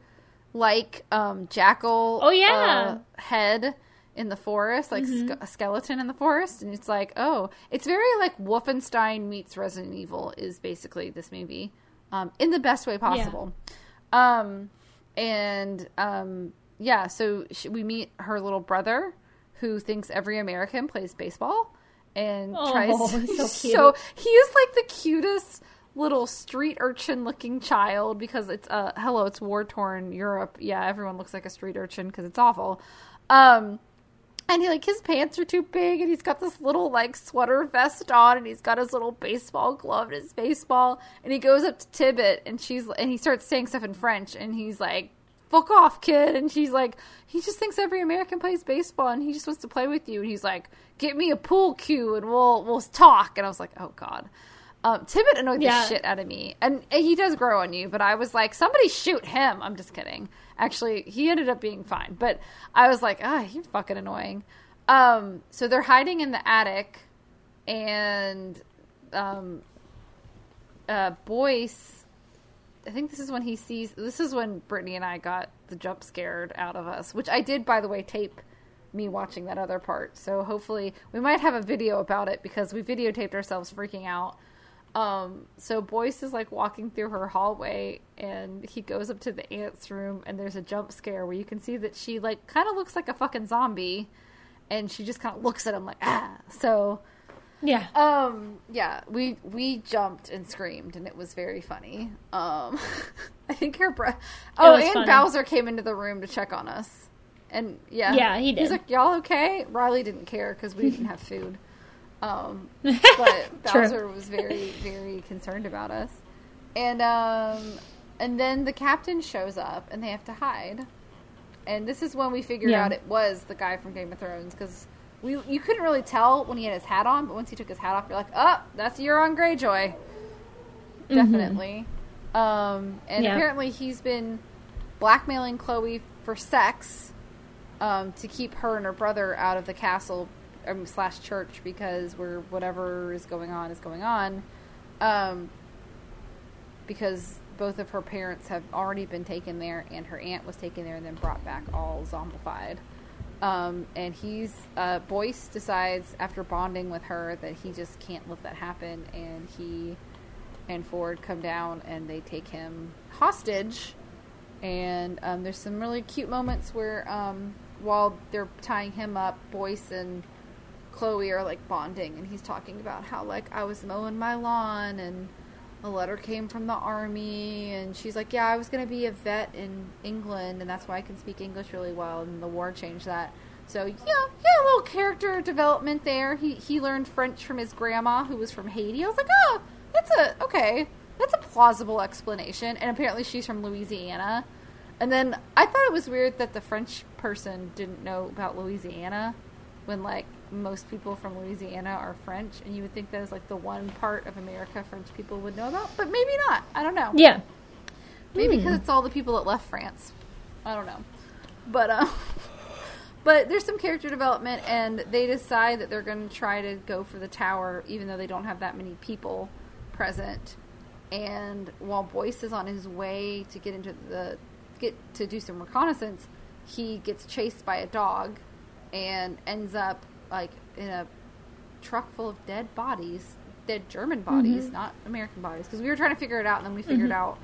like um, jackal. Oh, yeah. uh, head in the forest, like Mm-hmm. ske- a skeleton in the forest, and it's like, oh, it's very like Wolfenstein meets Resident Evil is basically this movie, um, in the best way possible. Um, and um, yeah, so she, we meet her little brother who thinks every American plays baseball and Oh, tries. so cute. so he is like the cutest little street urchin looking child because it's uh hello it's war torn Europe yeah everyone looks like a street urchin because it's awful um and he like his pants are too big and he's got this little like sweater vest on and he's got his little baseball glove and his baseball and he goes up to Tibbet and she's and he starts saying stuff in French and he's like fuck off kid and she's like he just thinks every American plays baseball and he just wants to play with you and he's like get me a pool cue and we'll we'll talk and I was like oh god um, Tibbet annoyed Yeah. the shit out of me, and he does grow on you. But I was like, somebody shoot him. I'm just kidding. Actually, he ended up being fine, but I was like, ah, he's fucking annoying. Um, so they're hiding in the attic, and um, uh, Boyce. I think this is when he sees. This is when Brittany and I got the jump scared out of us, which I did, by the way, tape me watching that other part. So hopefully we might have a video about it because we videotaped ourselves freaking out. Um, so Boyce is like walking through her hallway and he goes up to the aunt's room and there's a jump scare where you can see that she like kind of looks like a fucking zombie and she just kind of looks at him like ah. So Yeah. um yeah, we we jumped and screamed and it was very funny. Um I think her breath Oh, and funny. Bowser came into the room to check on us. And yeah. Yeah, he He's did. like, "Y'all okay?" Riley didn't care cuz we didn't have food. Um but Bowser was very very concerned about us. And um and then the captain shows up and they have to hide. And this is when we figured Yeah. out it was the guy from Game of Thrones because we you couldn't really tell when he had his hat on, but once he took his hat off, you're like, oh, that's Euron Greyjoy, definitely. Um, and Yeah. apparently he's been blackmailing Chloe for sex um, to keep her and her brother out of the castle um, slash church because we're whatever is going on is going on. Um, because both of her parents have already been taken there, and her aunt was taken there and then brought back all zombified. Um, and he's uh, Boyce decides after bonding with her that he just can't let that happen, and he and Ford come down and they take him hostage. And um, there's some really cute moments where um, while they're tying him up, Boyce and Chloe are like bonding, and he's talking about how like I was mowing my lawn and a letter came from the army, and she's like, yeah, I was gonna be a vet in England, and that's why I can speak English really well, and the war changed that. So yeah, yeah, a little character development there. He he learned French from his grandma, who was from Haiti. I was like, oh, that's a okay, that's a plausible explanation. And apparently, she's from Louisiana. And then I thought it was weird that the French person didn't know about Louisiana when like most people from Louisiana are French and you would think that is like the one part of America French people would know about, but maybe not. I don't know. Yeah. Maybe because it's all the people that left France. I don't know. But uh but there's some character development and they decide that they're going to try to go for the tower even though they don't have that many people present. And while Boyce is on his way to get into the get to do some reconnaissance, he gets chased by a dog and ends up like in a truck full of dead bodies, dead German bodies, not American bodies. Because we were trying to figure it out, and then we figured out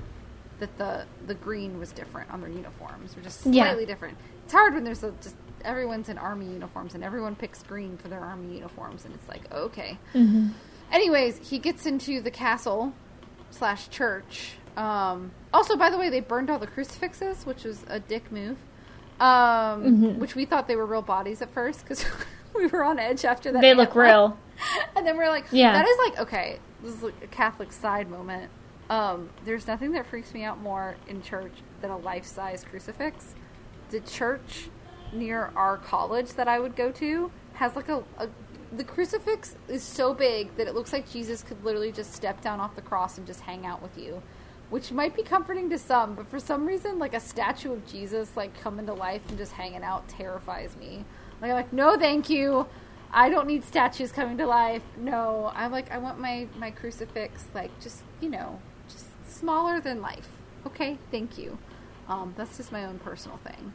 that the the green was different on their uniforms, were just Yeah. slightly different. It's hard when there's a, just everyone's in army uniforms and everyone picks green for their army uniforms and it's like okay. Mm-hmm. Anyways, he gets into the castle slash church. Um, also, by the way, they burned all the crucifixes, which was a dick move. Um, Mhm. Which we thought they were real bodies at first because we were on edge after that. They look anthem. real. and then we're like, Yeah. that is like okay. This is like a Catholic side moment. Um, there's nothing that freaks me out more in church than a life size crucifix. The church near our college that I would go to has like a, a the crucifix is so big that it looks like Jesus could literally just step down off the cross and just hang out with you. Which might be comforting to some, but for some reason, like a statue of Jesus, like coming to life and just hanging out, terrifies me. Like, I'm like, no, thank you. I don't need statues coming to life. No, I'm like I want my my crucifix like just you know just smaller than life. Okay, thank you. Um, that's just my own personal thing.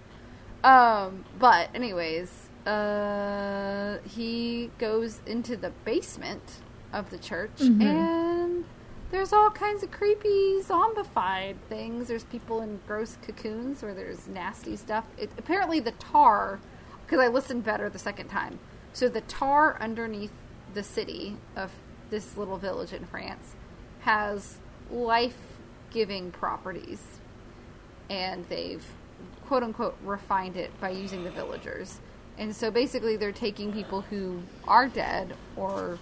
Um, but anyways, uh, he goes into the basement of the church Mhm. and there's all kinds of creepy zombified things. There's people in gross cocoons where there's nasty stuff. It, apparently, the tar, because I listened better the second time. So the tar underneath the city of this little village in France has life-giving properties, and they've quote unquote refined it by using the villagers. And so basically, they're taking people who are dead or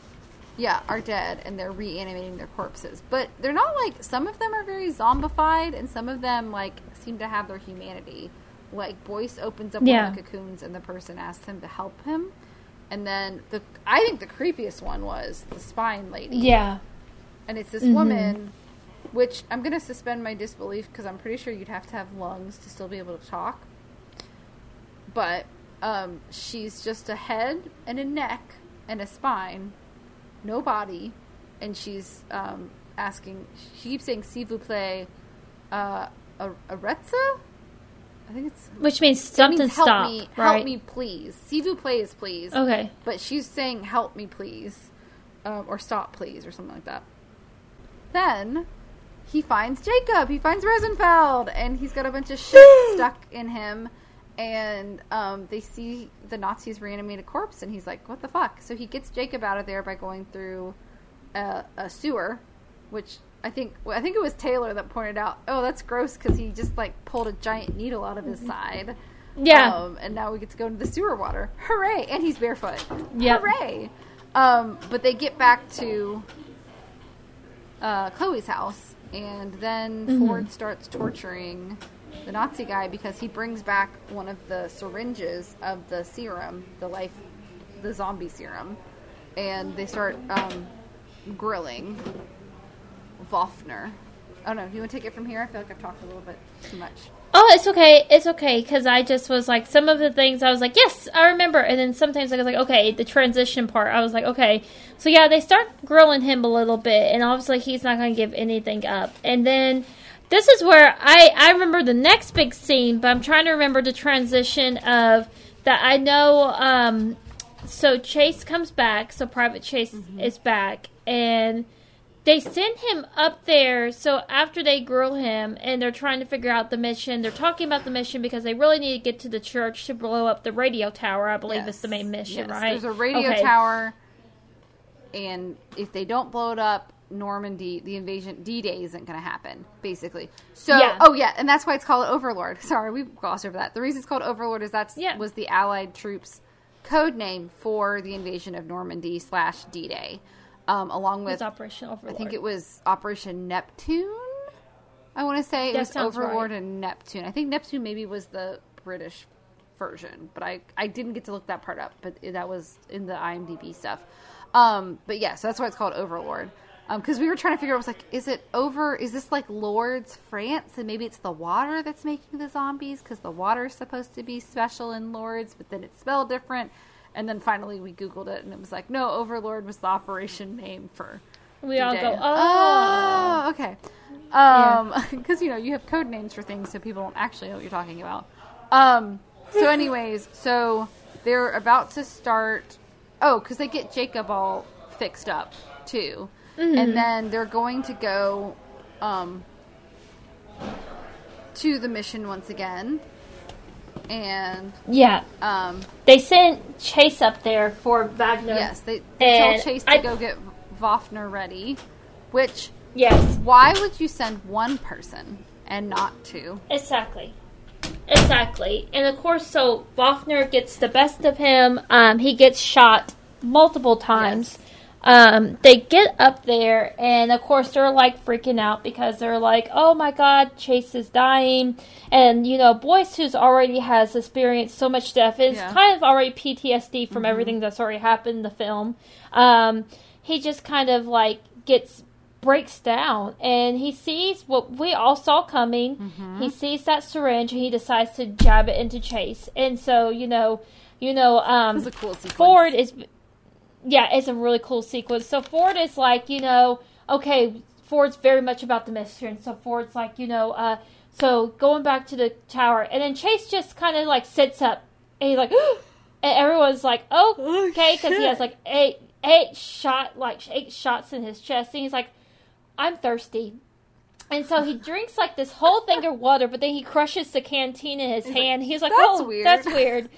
yeah, are dead and they're reanimating their corpses. But they're not like some of them are very zombified and some of them like seem to have their humanity. Like Boyce opens up Yeah. one of the cocoons and the person asks him to help him. And then the I think the creepiest one was the spine lady. Yeah. And it's this Mhm. woman which I'm going to suspend my disbelief because I'm pretty sure you'd have to have lungs to still be able to talk. But um, she's just a head and a neck and a spine, no body, and she's um, asking. She keeps saying "s'il vous plaît," uh, a Aretza. I think it's Which means something means help stop, me, right? help me, please. "S'il vous plaît" please, Okay. but she's saying "help me, please," um, or "stop, please," or something like that. Then he finds Jacob. He finds Rosenfeld, and he's got a bunch of shit stuck in him. And um, they see the Nazis reanimate a corpse, and he's like, "What the fuck?" So he gets Jacob out of there by going through a, a sewer, which I think I think it was Taylor that pointed out. Oh, that's gross because he just like pulled a giant needle out of his side. Yeah. Um, and now we get to go into the sewer water. Hooray! And he's barefoot. Yep. Hooray! Um, but they get back to uh, Chloe's house, and then Mhm. Ford starts torturing the Nazi guy because he brings back one of the syringes of the serum, the life, the zombie serum, and they start um, grilling Wolfner. Oh no, do you want to take it from here? I feel like I've talked a little bit too much. Oh, it's okay. It's okay because I just was like some of the things I was like, yes, I remember, and then sometimes I was like, okay, the transition part. I was like, okay, so yeah, they start grilling him a little bit, and obviously he's not going to give anything up, and then. This is where I, I remember the next big scene, but I'm trying to remember the transition of that. I know, um, so Chase comes back, so Private Chase is back, and they send him up there so after they grill him and they're trying to figure out the mission they're talking about the mission because they really need to get to the church to blow up the radio tower i believe is the main mission Yes, right There's a radio Okay. tower, and if they don't blow it up, Normandy, the invasion, D-Day isn't going to happen, basically. So, Yeah. oh yeah, and that's why it's called Overlord. Sorry, we glossed over that. The reason it's called Overlord is that Yeah. was the Allied troops' code name for the invasion of Normandy slash D-Day, um, along with operation overlord I think it was Operation Neptune. I want to say it That was Overlord right. and Neptune. I think Neptune maybe was the British version, but I I didn't get to look that part up. But that was in the IMDb stuff. Um, but yeah, so that's why it's called Overlord. Because we were trying to figure out, was like, is it over? Is this like Lourdes France, and maybe it's the water that's making the zombies? Because the water is supposed to be special in Lourdes, but then it's spelled different. And then finally we Googled it, and it was like, no, Overlord was the operation name for we all go oh, Oh, okay. Um, because you know you have code names for things, so people don't actually know what you're talking about. Um. So, anyways, so they're about to start. Oh, because they get Jacob all fixed up too, Mm-hmm. and then they're going to go, um, to the mission once again. And Yeah. um, They sent Chase up there for Wagner. yes, they, they told Chase to I- go get Vofner ready. Which, Yes. why would you send one person and not two? Exactly. Exactly. And of course, so Wafner gets the best of him. Um, he gets shot multiple times. Um, they get up there, and of course, they're like freaking out because they're like, oh my god, Chase is dying. And, you know, Boyce, who's already has experienced so much death, is Yeah. kind of already PTSD from everything that's already happened in the film. Um, he just kind of like gets breaks down and he sees what we all saw coming. He sees that syringe and he decides to jab it into Chase. And so, you know, you know, um, This is a cool. Ford is, yeah, it's a really cool sequence. So Ford is like, you know, okay, Ford's very much about the mystery, and so Ford's like, you know, uh, so going back to the tower, and then Chase just kind of like sits up, and he's like, and everyone's like, oh, okay, because he has like eight, eight shot, like eight shots in his chest, and he's like, I'm thirsty. And so he drinks like this whole thing of water, but then he crushes the canteen in his hand. he's like, "That's "Oh, weird." that's weird."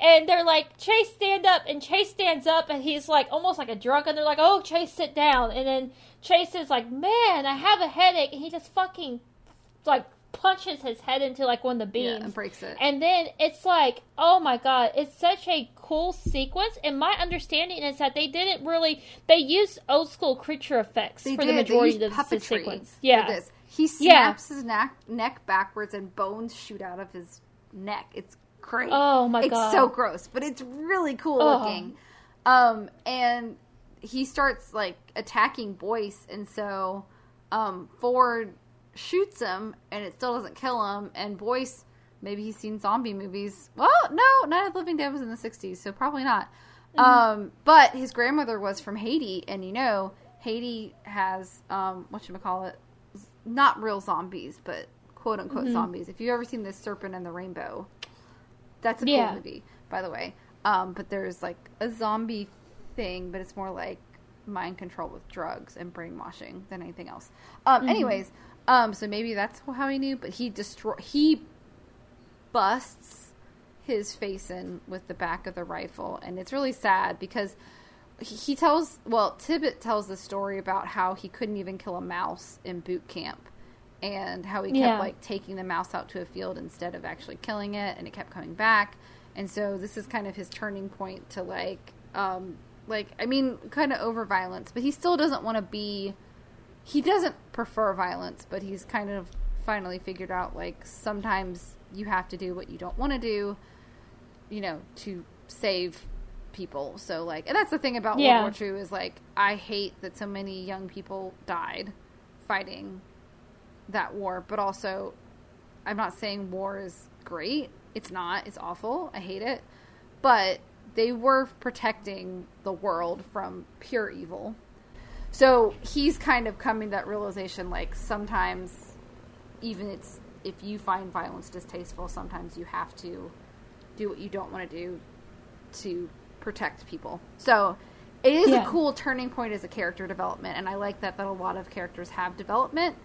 And they're like, "Chase, stand up!" And Chase stands up, and he's like almost like a drunk. And they're like, "Oh, Chase, sit down." And then Chase is like, "Man, I have a headache," and he just fucking like punches his head into like one of the Yeah, beams. and breaks it. And then it's like, oh my god, it's such a cool sequence. And my understanding is that they didn't really they used old school creature effects They for did. the majority of the sequence. for Yeah. this. He Yeah. snaps his neck, neck backwards and bones shoot out of his neck. It's great. Oh my it's god. It's so gross, but it's really cool Oh. looking. Um, and he starts like attacking Boyce, and so um, Ford shoots him, and it still doesn't kill him. And Boyce, maybe he's seen zombie movies. Well, no, Night of the Living Dead was in the '60s, so probably not. Um, but his grandmother was from Haiti, and you know, Haiti has um, what you call it, not real zombies, but quote unquote zombies. If you've ever seen this Serpent and the Rainbow, that's a cool Yeah. movie, by the way. Um, but there's like a zombie thing, but it's more like mind control with drugs and brainwashing than anything else. Um, anyways, um, so maybe that's how he knew, but he destroy he busts his face in with the back of the rifle, and it's really sad because he tells well Tibbet tells the story about how he couldn't even kill a mouse in boot camp and how he kept Yeah. like taking the mouse out to a field instead of actually killing it and it kept coming back and so this is kind of his turning point to like um like i mean kind of over violence but he still doesn't want to be he doesn't prefer violence but he's kind of finally figured out like sometimes you have to do what you don't want to do you know to save people so like and that's the thing about Yeah. world war ii is like i hate that so many young people died fighting that war, but also I'm not saying war is great. It's not. It's awful. I hate it. But they were protecting the world from pure evil. So he's kind of coming to that realization like sometimes even it's if you find violence distasteful, sometimes you have to do what you don't want to do to protect people. So it is Yeah. a cool turning point as a character development, and I like that that a lot of characters have development.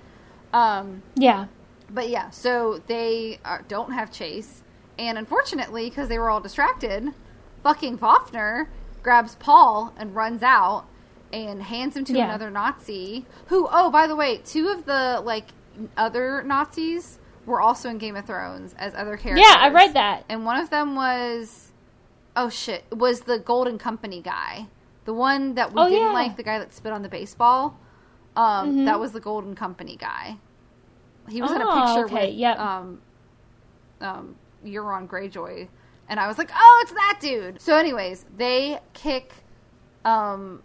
Um, Yeah. but yeah, so they uh, don't have Chase, and unfortunately, because they were all distracted, fucking Fafner grabs Paul and runs out and hands him to Yeah. another Nazi. Who? Oh, by the way, two of the like other Nazis were also in Game of Thrones as other characters. Yeah, I read that. and one of them was oh shit was the Golden Company guy, the one that we Oh, didn't yeah. like, the guy that spit on the baseball. Um, Mhm. that was the Golden Company guy. He was in a Oh, picture okay, with yep. um, um, Euron Greyjoy, and I was like, "Oh, it's that dude." So, anyways, they kick um,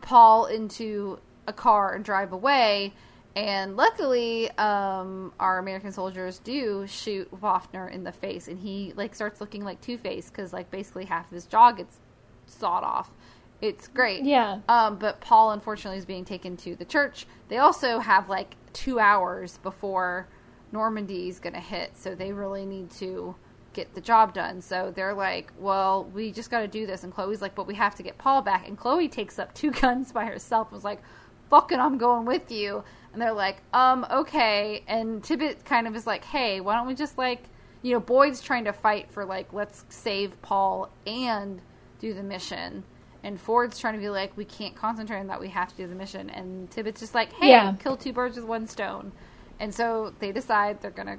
Paul into a car and drive away. And luckily, um, our American soldiers do shoot Wafner in the face, and he like starts looking like Two Face because like basically half of his jaw gets sawed off. It's great. Yeah. Um, but Paul unfortunately is being taken to the church. They also have like two hours before Normandy is going to hit, so they really need to get the job done. So they're like, "Well, we just got to do this." And Chloe's like, "But we have to get Paul back." And Chloe takes up two guns by herself. and Was like, "Fucking, I'm going with you." And they're like, "Um, okay." And Tibbet kind of is like, "Hey, why don't we just like you know, Boyd's trying to fight for like let's save Paul and do the mission. And Ford's trying to be like, we can't concentrate on that. We have to do the mission. And Tibbet's just like, hey, Yeah. kill two birds with one stone. And so they decide they're gonna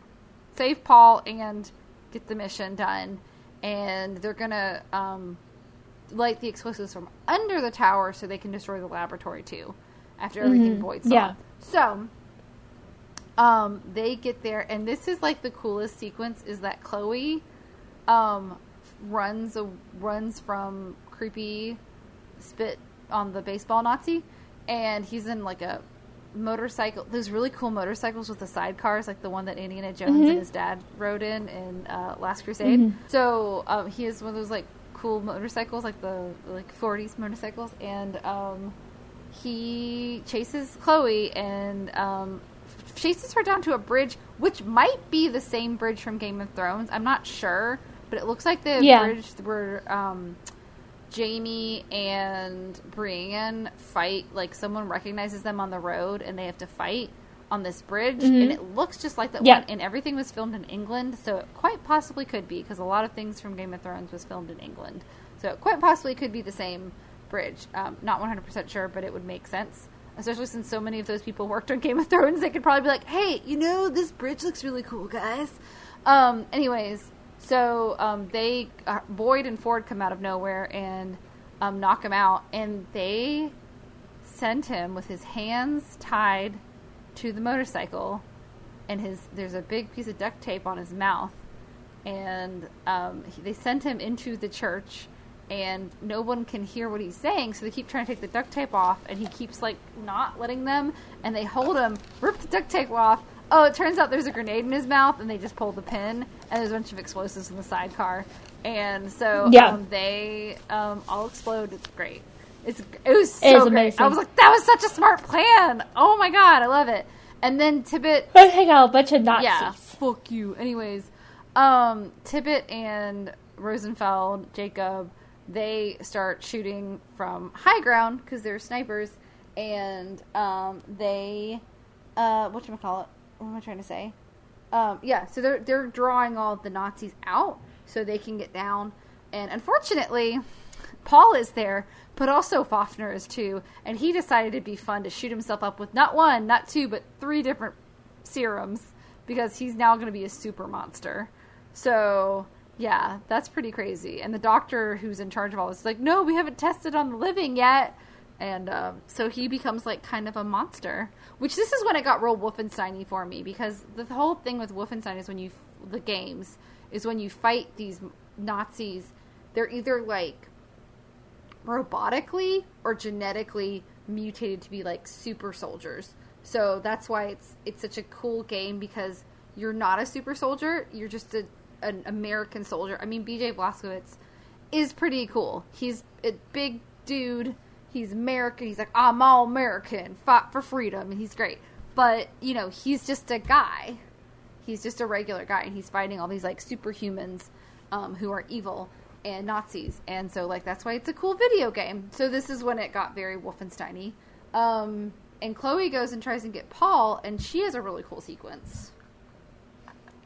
save Paul and get the mission done. And they're gonna um, light the explosives from under the tower so they can destroy the laboratory too. After everything Boyd saw. Mm-hmm. Yeah. So um, they get there, and this is like the coolest sequence is that Chloe um, runs a, runs from creepy spit on the baseball Nazi, and he's in like a motorcycle. Those really cool motorcycles with the sidecars, like the one that Indiana Jones and his dad rode in in uh, Last Crusade. So um, he is one of those like cool motorcycles, like the like 40s motorcycles, and um, he chases Chloe and um, chases her down to a bridge, which might be the same bridge from Game of Thrones. I'm not sure, but it looks like the Yeah. bridge where um, Jaime and Brienne fight. Like someone recognizes them on the road, and they have to fight on this bridge, and it looks just like that Mm-hmm. Yeah. one. And everything was filmed in England, so it quite possibly could be because a lot of things from Game of Thrones was filmed in England. So it quite possibly could be the same bridge. Um, not 100% sure, but it would make sense. Especially since so many of those people worked on Game of Thrones, they could probably be like, hey, you know, this bridge looks really cool, guys. Um, anyways, so um, they, uh, Boyd and Ford come out of nowhere and um, knock him out, and they send him with his hands tied to the motorcycle and his there's a big piece of duct tape on his mouth. And um, he, they send him into the church and no one can hear what he's saying so they keep trying to take the duct tape off and he keeps like not letting them. And they hold him rip the duct tape off oh it turns out there's a grenade in his mouth and they just pull the pin and there's a bunch of explosives in the sidecar and so Yeah. um, they um, all explode it's great it's, it was so It great. amazing. I was like, that was such a smart plan. Oh my god, I love it. And then Tibbet But hang out a bunch of Nazis. yeah, fuck you. Anyways, um, Tibbet and Rosenfeld, Jacob, they start shooting from high ground because they're snipers, and um, they, uh, what call it? What am I trying to say? Um, yeah, so they're they're drawing all the Nazis out so they can get down, and unfortunately, Paul is there, but also Fafner is too, and he decided it'd be fun to shoot himself up with not one, not two, but three different serums because he's now going to be a super monster. So yeah, that's pretty crazy. And the doctor who's in charge of all this is like, no, we haven't tested on the living yet. And um, so he becomes like kind of a monster. Which this is when it got real Wolfenstein for me because the whole thing with Wolfenstein is when you the games is when you fight these Nazis. They're either like robotically or genetically mutated to be like super soldiers. So that's why it's it's such a cool game because you're not a super soldier, you're just a, an American soldier. I mean, BJ Blazkowicz is pretty cool. He's a big dude. He's American. He's like, I'm all American, fought for freedom, and he's great. But you know, he's just a guy. He's just a regular guy, and he's fighting all these like superhumans um, who are evil and Nazis, and so like that's why it's a cool video game. So this is when it got very Wolfensteiny. Um, and Chloe goes and tries and get Paul, and she has a really cool sequence.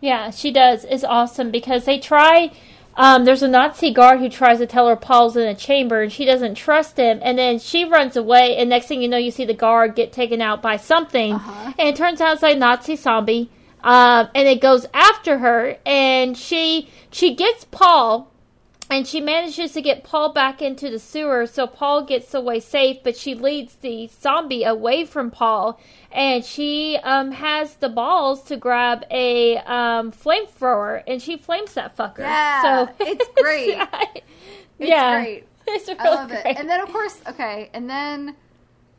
Yeah, she does. It's awesome because they try. Um, there's a Nazi guard who tries to tell her Paul's in a chamber, and she doesn't trust him. And then she runs away, and next thing you know, you see the guard get taken out by something, Uh-huh. and it turns out it's like Nazi zombie. Um, and it goes after her, and she she gets Paul, and she manages to get Paul back into the sewer, so Paul gets away safe. But she leads the zombie away from Paul, and she um, has the balls to grab a um, flamethrower, and she flames that fucker. Yeah, so it's great. It's yeah, great. It's really I love it. And then, of course, okay, and then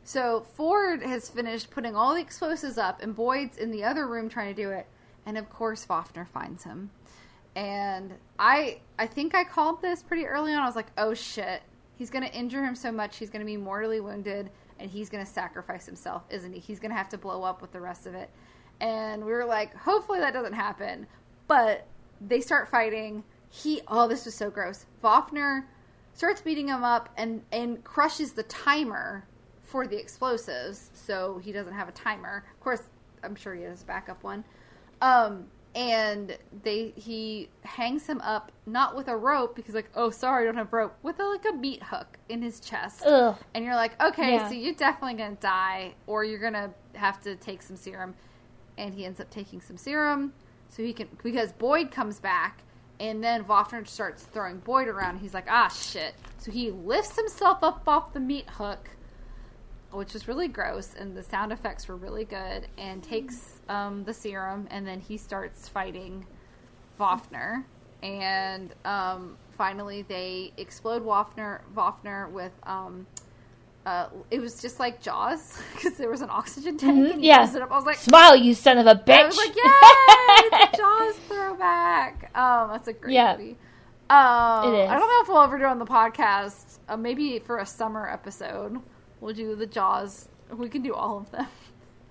so Ford has finished putting all the explosives up, and Boyd's in the other room trying to do it, and of course, Fafner finds him. And I, I think I called this pretty early on. I was like, "Oh shit, he's going to injure him so much, he's going to be mortally wounded, and he's going to sacrifice himself, isn't he? He's going to have to blow up with the rest of it." And we were like, "Hopefully that doesn't happen." But they start fighting. He, oh, this was so gross. Fafner starts beating him up and and crushes the timer for the explosives, so he doesn't have a timer. Of course, I'm sure he has a backup one. Um, and they he hangs him up not with a rope because like oh sorry I don't have rope with a, like a meat hook in his chest Ugh. and you're like okay Yeah. so you're definitely gonna die or you're gonna have to take some serum and he ends up taking some serum so he can because Boyd comes back and then Voffner starts throwing Boyd around he's like ah shit so he lifts himself up off the meat hook which was really gross, and the sound effects were really good. And takes um, the serum, and then he starts fighting Voffner. And um, finally, they explode Woffner, Voffner with. Um, uh, it was just like Jaws because there was an oxygen tank. And he Mm-hmm. yeah. it up. I was like, Smile, you son of a bitch. I was like! It's a Jaws throwback. Um, that's a great Yeah. movie. Um, It is. I don't know if we'll ever do it on the podcast. Uh, maybe for a summer episode, we'll do the Jaws. We can do all of them.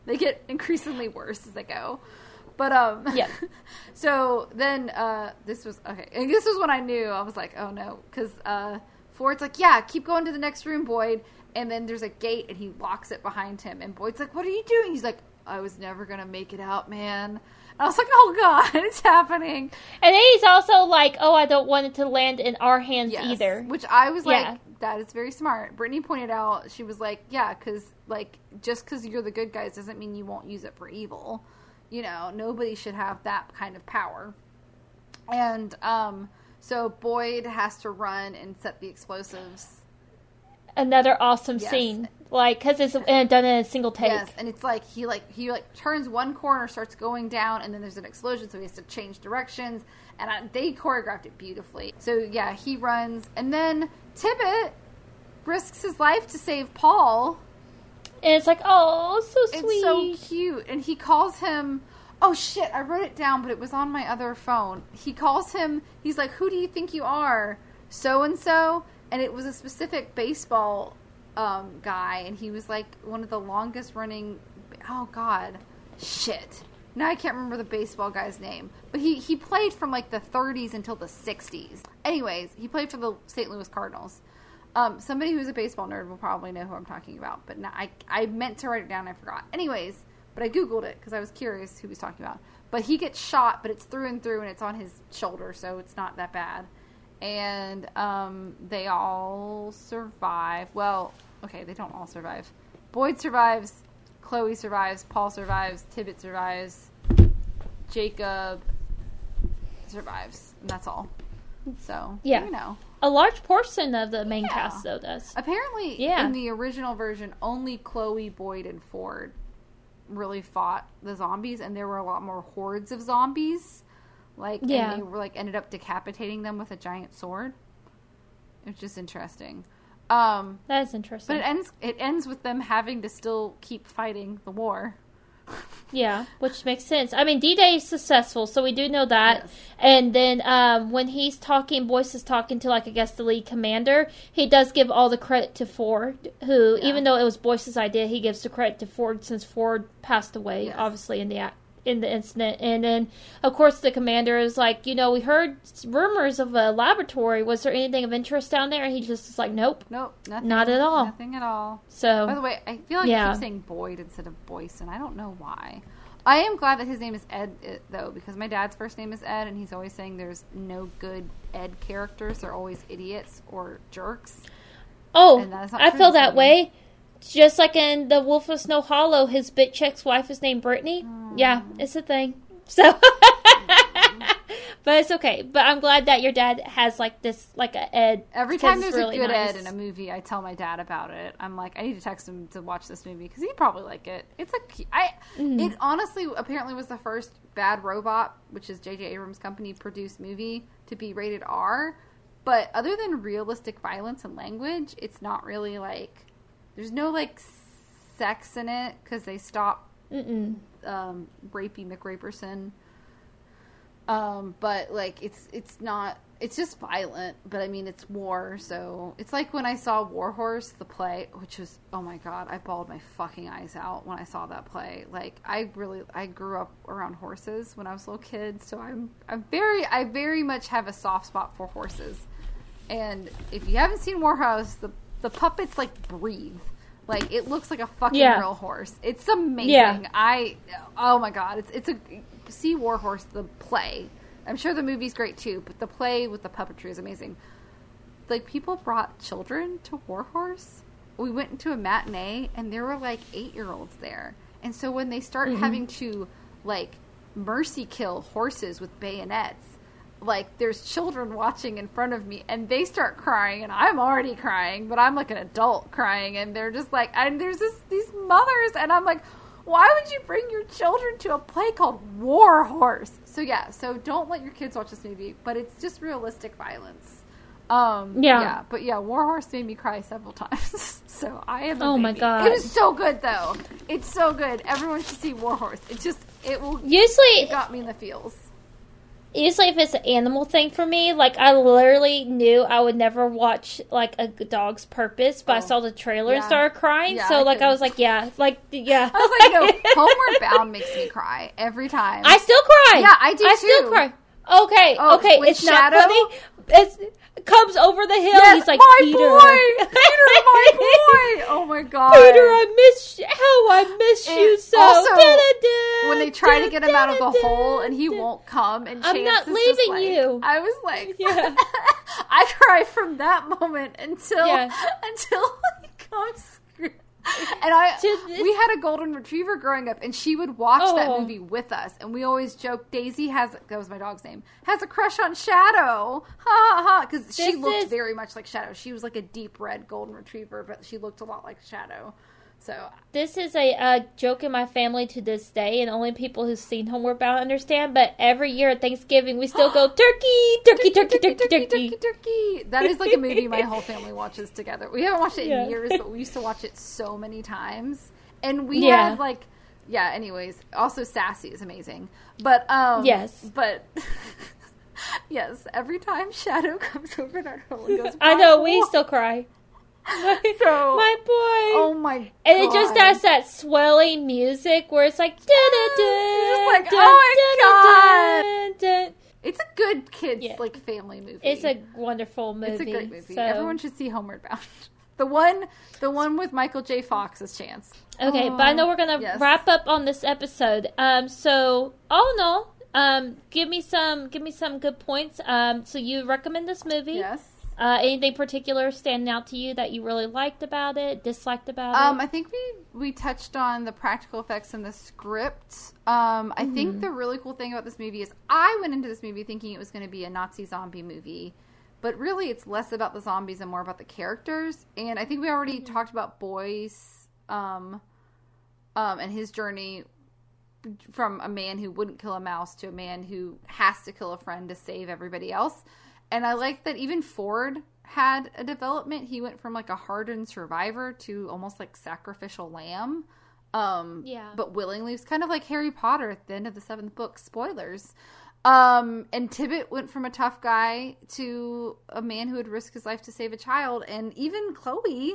They get increasingly worse as they go. But um, yeah. so then uh, this was okay. And this was when I knew I was like, oh no, because uh, Ford's like, yeah, keep going to the next room, Boyd. And then there's a gate, and he locks it behind him. And Boyd's like, what are you doing? He's like, I was never gonna make it out, man. And I was like, oh god, it's happening. and then he's also like, oh, I don't want it to land in our hands Yes. either. Which I was like, Yeah. That is very smart. Brittany pointed out, she was like, yeah, because like just because you're the good guys doesn't mean you won't use it for evil. You know, nobody should have that kind of power. And um, so Boyd has to run and set the explosives. Another awesome Yes. scene. Like, because it's uh, done in a single take. Yes, and it's like he like he like turns one corner, starts going down, and then there's an explosion, so he has to change directions. And I, they choreographed it beautifully. So yeah, he runs, and then Tibbet risks his life to save Paul. And it's like, oh, so It's sweet. so cute, and he calls him. Oh shit! I wrote it down, but it was on my other phone. He calls him. He's like, "Who do you think you are?" So and so, and it was a specific baseball um, guy, and he was like one of the longest running. Oh god, shit! Now I can't remember the baseball guy's name, but he he played from like the 30s until the 60s. Anyways, he played for the St. Louis Cardinals. Um, somebody who's a baseball nerd will probably know who I'm talking about, but now I I meant to write it down, I forgot. Anyways, but I googled it because I was curious who he was talking about. But he gets shot, but it's through and through, and it's on his shoulder, so it's not that bad. And um, they all survive. Well, okay, they don't all survive. Boyd survives, Chloe survives, Paul survives, Tibbet survives, Jacob survives, and that's all. So Yeah. you know. a large portion of the main Yeah. cast, though, does. Apparently, Yeah. in the original version, only Chloe, Boyd, and Ford really fought the zombies, and there were a lot more hordes of zombies. Like, Yeah. and they were like ended up decapitating them with a giant sword. It's just interesting. Um, That is interesting. but it ends. It ends with them having to still keep fighting the war. Yeah, which makes sense. I mean, D Day is successful, so we do know that. Yes. And then um, when he's talking, Boyce is talking to, like, I guess the lead commander, he does give all the credit to Ford, who, Yeah. even though it was Boyce's idea, he gives the credit to Ford since Ford passed away, Yes. obviously, in the act. In the incident, and then of course the commander is like, you know, we heard rumors of a laboratory. Was there anything of interest down there? And he just is like, nope. Nope, nothing. Not at all. Nothing at all. So By the way, I feel like I Yeah. keep saying Boyd instead of Boyce, and I don't know why. I am glad that his name is Ed, uh, though, because my dad's first name is Ed, and he's always saying there's no good Ed characters. They're always idiots or jerks. Oh, And that is not I feel that way. Just like in The Wolf of Snow Hollow, his bitch ex wife is named Brittany. Yeah, it's a thing. So, but it's okay. But I'm glad that your dad has like this, like a Ed. Every time there's really a good nice. Ed in a movie, I tell my dad about it. I'm like, I need to text him to watch this movie because he'd probably like it. It's a, I, Mm-hmm. it honestly apparently was the first Bad Robot, which is J.J. Abrams' company produced movie to be rated R. But other than realistic violence and language, it's not really like there's no like sex in it because they stop um, rapey McRaperson. Um, but like it's it's not it's just violent, but I mean it's war, so it's like when I saw War Horse the play, which was oh my god, I bawled my fucking eyes out when I saw that play. Like I really I grew up around horses when I was a little kid, so I'm I'm very I very much have a soft spot for horses. And if you haven't seen War Horse, the the puppets like breathe. Like it looks like a fucking Yeah. real horse. It's amazing. Yeah. I oh my god, it's it's a see Warhorse the play. I'm sure the movie's great too, but the play with the puppetry is amazing. Like people brought children to Warhorse. We went into a matinee and there were like eight year olds there. And so when they start mm-hmm. having to like mercy kill horses with bayonets, like there's children watching in front of me and they start crying and I'm already crying, but I'm like an adult crying and they're just like and there's this these mothers and I'm like why would you bring your children to a play called War Horse? So yeah, so don't let your kids watch this movie, but it's just realistic violence. Um Yeah. yeah, but yeah, War Horse made me cry several times. so I am Oh my. God. It was so good though. It's so good. Everyone should see War Horse. It just it will Usually, it got me in the feels. Usually if it's an animal thing for me, like I literally knew I would never watch like a dog's purpose, but I Oh. saw the trailer and started crying. Yeah, so I like I couldn't. was like, yeah, like yeah. I was like, no, Homeward Bound makes me cry every time. I still cry. Yeah, I do I still cry. Okay, Oh, okay, it's Shadow? not funny. It's it comes over the hill. Yes, He's like my Peter. boy, Peter, my boy. Oh my god, Peter, I miss you. How I miss And you so. also, Da-da-da, when they try to get him out of the hole and he won't come, and I'm not leaving like- you. I was like, Yeah. I cry from that moment until Yeah. until he comes. And I, we had a golden retriever growing up, and she would watch that Oh. movie with us, and we always joke. Daisy has that was my dog's name has a crush on Shadow, ha ha ha, because she looked is- very much like Shadow. She was like a deep red golden retriever, but she looked a lot like Shadow. So This is a, uh joke in my family to this day, and only people who've seen Homeward Bound understand. But every year at Thanksgiving, we still go turkey, turkey, turkey, turkey, turkey. turkey, turkey. That is like a movie my whole family watches together. We haven't watched it in Yeah. years, but we used to watch it so many times. And we Yeah. had like, yeah. Anyways, also Sassy is amazing, but um, Yes. but. Yes, every time Shadow comes over in our hole and goes, I know we still cry. My, So- my boy. Oh my god! and it just has that swelling music where it's like, da da like, oh da, da. It's a good kids Yeah. like family movie. It's a wonderful movie. It's a great movie. so- Everyone should see Homeward Bound. The one, the one with Michael J. Fox's chance. Okay, but I know we're gonna yes. wrap up on this episode. Um, so all in all, um, give me some, give me some good points. Um, so you recommend this movie? Yes. Uh, anything particular standing out to you that you really liked about it, disliked about Um, it? I think we we touched on the practical effects and the script. Um, I Mm-hmm. think the really cool thing about this movie is I went into this movie thinking it was going to be a Nazi zombie movie, but really it's less about the zombies and more about the characters. And I think we already Mm-hmm. talked about Boyce, um, um, and his journey from a man who wouldn't kill a mouse to a man who has to kill a friend to save everybody else. And I like that even Ford had a development. He went from like a hardened survivor to almost like sacrificial lamb. Um, Yeah. But willingly. It's kind of like Harry Potter at the end of the seventh book. Spoilers. Um, and Tibbet went from a tough guy to a man who would risk his life to save a child. And even Chloe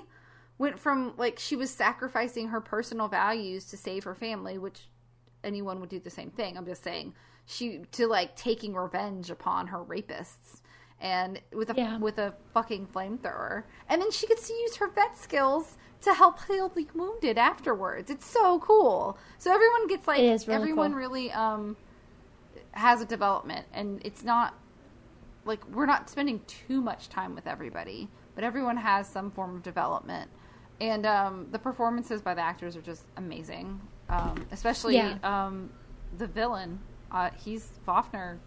went from like she was sacrificing her personal values to save her family, which anyone would do the same thing. I'm just saying she to like taking revenge upon her rapists and with a Yeah. with a fucking flamethrower. And then she gets to use her vet skills to help heal the wounded afterwards. It's so cool. So everyone gets like really everyone cool. really um has a development and it's not like we're not spending too much time with everybody, but everyone has some form of development. And um, the performances by the actors are just amazing, um, especially Yeah. um, the villain. Uh, he's Wafner.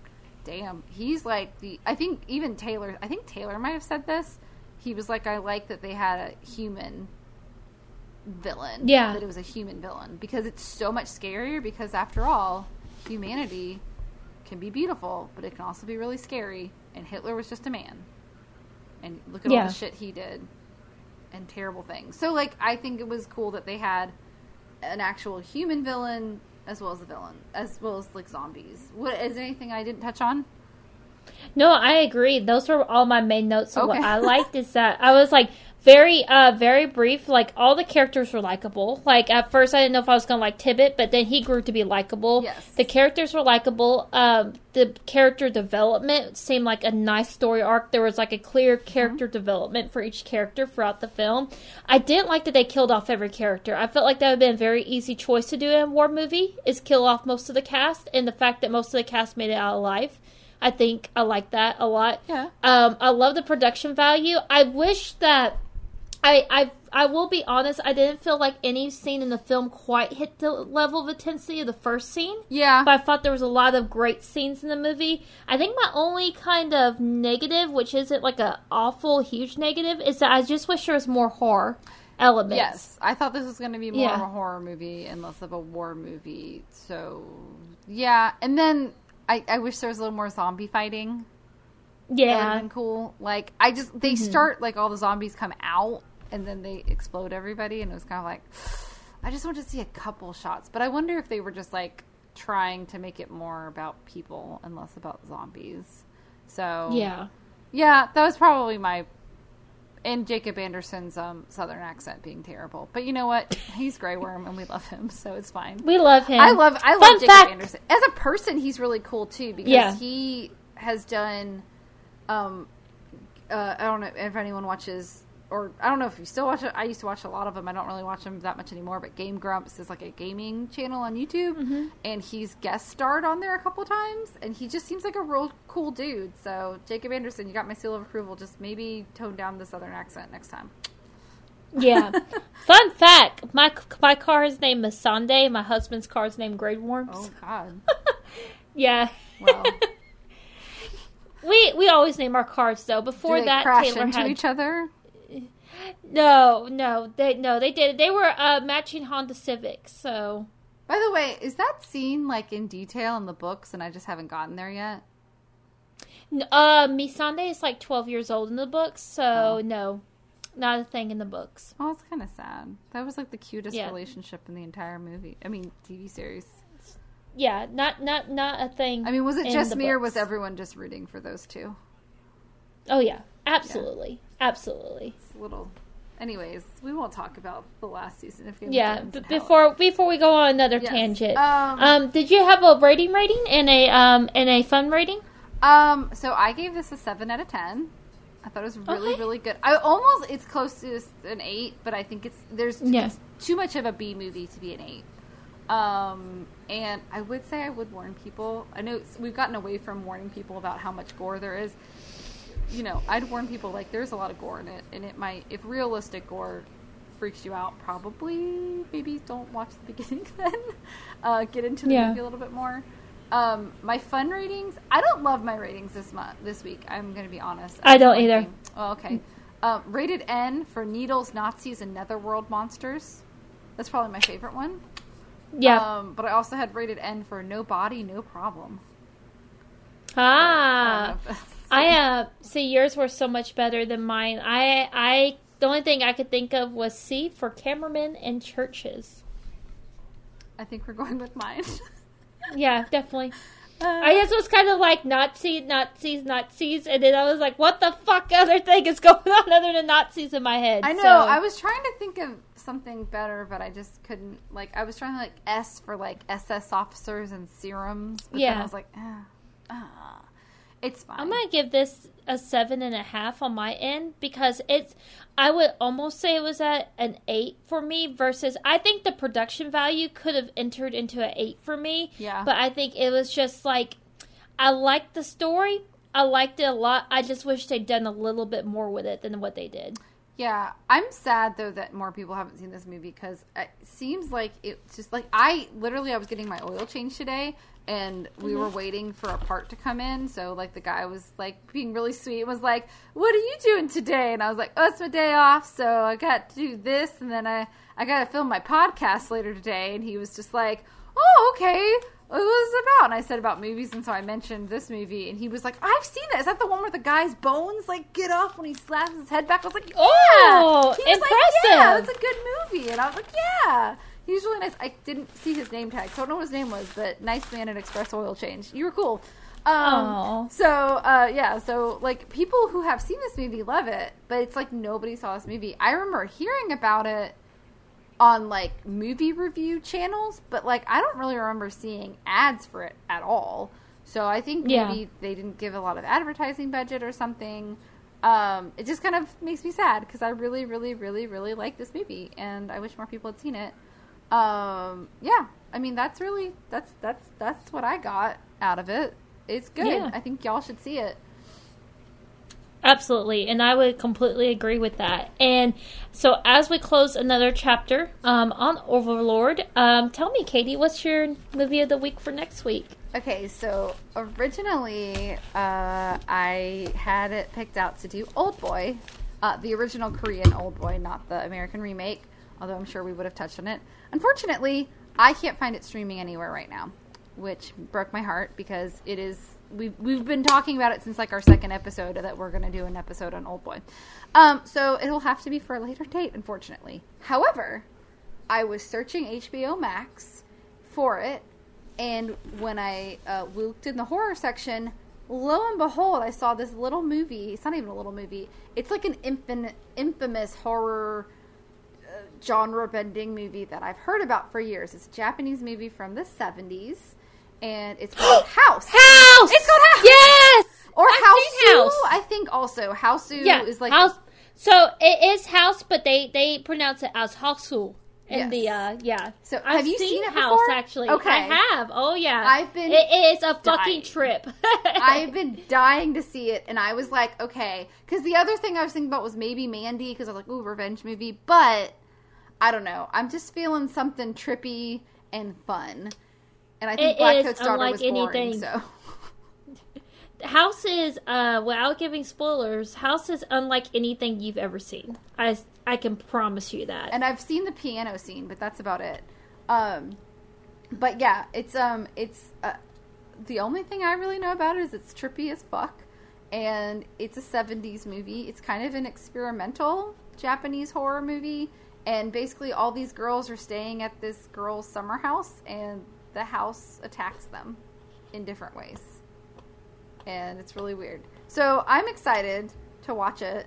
Damn, he's like the. I think even Taylor. I think Taylor might have said this. He was like, I like that they had a human villain. Yeah. that it was a human villain because it's so much scarier. Because after all, humanity can be beautiful, but it can also be really scary. And Hitler was just a man. And look at all the shit he did and terrible things. So, like, I think it was cool that they had an actual human villain as well as the villain, as well as like zombies. What is there anything I didn't touch on? No, I agree. Those were all my main notes. So what I liked is that I was like, very uh very brief like all the characters were likable. Like at first i didn't know if i was gonna like tibbet but then he grew to be likable. Yes. the characters were likable um the character development seemed like a nice story arc. There was like a clear character development for each character throughout the film. I didn't like that they killed off every character. I felt like that would have been a very easy choice to do in a war movie is kill off most of the cast and the fact that most of the cast made it out alive. I think i like that a lot. Yeah. um, I love the production value. I wish that I I I will be honest. I didn't feel like any scene in the film quite hit the level of intensity of the first scene. Yeah. But I thought there was a lot of great scenes in the movie. I think my only kind of negative, which isn't like a awful huge negative, is that I just wish there was more horror elements. Yes, I thought this was going to be more of a horror movie and less of a war movie. So, yeah. And then I, I wish there was a little more zombie fighting. That Yeah. been cool. Like, I just, they mm-hmm. start, like, all the zombies come out and then they explode everybody. And it was kind of like, I just want to see a couple shots. But I wonder if they were just, like, trying to make it more about people and less about zombies. So, Yeah. yeah, that was probably my and Jacob Anderson's um, southern accent being terrible. But you know what? He's Grey Worm and we love him, so it's fine. We love him. I love I Fun love Jacob fact- Anderson. As a person, he's really cool too because Yeah. he has done um uh, I don't know if anyone watches or I don't know if you still watch it. I used to watch a lot of them. I don't really watch them that much anymore. But Game Grumps is like a gaming channel on YouTube, Mm-hmm. and he's guest starred on there a couple times. And he just seems like a real cool dude. So Jacob Anderson, you got my seal of approval. Just maybe tone down the southern accent next time. Yeah. Fun fact: my my car is named Missandei. My husband's car is named Grey Worms. Oh God! Yeah. Well, we we always name our cars though. Before they that, crash Taylor into had each other? No, no, they no, they did. They were uh, matching Honda Civics. So By the way, is that scene like in detail in the books, and I just haven't gotten there yet? Uh, Missandei is like twelve years old in the books. So Oh. no, not a thing in the books. Oh, it's kind of sad. That was like the cutest Yeah. relationship in the entire movie. I mean, TV series. Yeah, not not not a thing. I mean, was it just me, or was everyone just rooting for those two? Oh yeah, absolutely, absolutely. It's a little. Anyways, we won't talk about the last season of Game Yeah, of Thrones how- before before we go on another Yes. tangent, Um, um, did you have a rating rating and a um and a fun rating? Um, so I gave this a seven out of ten. I thought it was really, Okay. really good. I almost it's close to an eight, but I think it's there's Yeah. it's too much of a B movie to be an eight. Um, and I would say I would warn people. I know we've gotten away from warning people about how much gore there is. You know, I'd warn people like there's a lot of gore in it, and it might if realistic gore freaks you out, probably maybe don't watch the beginning then. Uh, get into the Yeah. movie a little bit more. Um, my fun ratings. I don't love my ratings this month, this week. I'm going to be honest. I don't either. Oh, okay. Um, rated N for Needles, Nazis, and Netherworld monsters. That's probably my favorite one. Yeah. Um, but I also had rated N for No Body, No Problem. ah. I don't know if- I uh see yours were so much better than mine. I I the only thing I could think of was C for cameramen and churches. I think we're going with mine. Yeah, definitely. Uh, I just was kind of like Nazi, Nazis, Nazis, and then I was like, what the fuck other thing is going on other than Nazis in my head? I know. So- I was trying to think of something better, but I just couldn't. Like, I was trying to like S for like SS officers and serums. But then Yeah. I was like, ah, ah. It's fine. I'm gonna give this a seven and a half on my end because it's. I would almost say it was at an eight for me versus I think the production value could have entered into an eight for me. Yeah. But I think it was just like I liked the story. I liked it a lot. I just wish they'd done a little bit more with it than what they did. Yeah, I'm sad though that more people haven't seen this movie because it seems like it's just like I literally I was getting my oil change today and we were mm-hmm. waiting for a part to come in. So like the guy was like being really sweet and was like, "What are you doing today?" And I was like, "Oh, it's my day off, so I got to do this, and then I I got to film my podcast later today." And he was just like, "Oh, okay." What was it about? And I said about movies, and so I mentioned this movie, and he was like, "I've seen that. Is that the one where the guy's bones like get off when he slaps his head back?" I was like, "Yeah." Oh, he was like, "Yeah, impressive. that's a good movie," and I was like, "Yeah." He was really nice. I didn't see his name tag, so I don't know what his name was, but nice man at Express Oil Change. You were cool. Um, so uh, yeah, so like people who have seen this movie love it, but it's like nobody saw this movie. I remember hearing about it on like movie review channels, but like I don't really remember seeing ads for it at all. So I think maybe Yeah. they didn't give a lot of advertising budget or something. Um, it just kind of makes me sad because I really, really, really, really like this movie, and I wish more people had seen it. Um, yeah, I mean that's really that's that's that's what I got out of it. It's good. Yeah. I think y'all should see it. Absolutely, and I would completely agree with that. And so, as we close another chapter um, on Overlord, um, tell me, Katie, what's your movie of the week for next week? Okay, so originally uh, I had it picked out to do Old Boy, uh, the original Korean Old Boy, not the American remake. Although I'm sure we would have touched on it. Unfortunately, I can't find it streaming anywhere right now, which broke my heart because it is. We've we've been talking about it since like our second episode that we're going to do an episode on Old Boy. Um, so it'll have to be for a later date, unfortunately. However, I was searching HBO Max for it, and when I uh, looked in the horror section, lo and behold, I saw this little movie. It's not even a little movie. It's like an infamous horror genre bending movie that I've heard about for years. It's a Japanese movie from the 70s, and it's called House. House. It's called House. Yes. Or I've House. House. I think also House Yeah, is like house. So it is house, but they they pronounce it as housu. In Yes. the uh, yeah. So, I've have you seen it House before? actually? Okay. I have. Oh yeah. I've been It is a fucking trip. I've been dying to see it, and I was like, okay, because the other thing I was thinking about was maybe Mandy, because I was like, ooh, revenge movie, but I don't know. I'm just feeling something trippy and fun, and I think It Black Coat's daughter unlike was boring, anything. so House is, uh, without giving spoilers, House is unlike anything you've ever seen. I, I can promise you that. and I've seen the piano scene, but that's about it. Um, but yeah, it's um, it's uh, the only thing I really know about it is it's trippy as fuck, and it's a '70s movie. It's kind of an experimental Japanese horror movie, and basically all these girls are staying at this girl's summer house, and the house attacks them in different ways, and it's really weird. So I'm excited to watch it.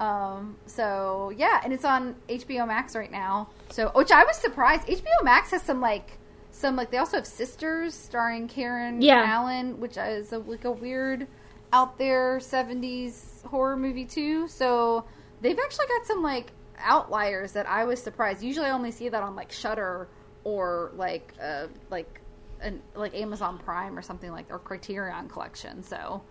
Um, so yeah, and it's on HBO Max right now. So, which I was surprised. HBO Max has some like some like they also have Sisters starring Karen Yeah. Allen, which is a, like a weird out there '70s horror movie too. So they've actually got some like outliers that I was surprised. Usually, I only see that on like Shudder or like uh like an like Amazon Prime or something like or Criterion Collection. So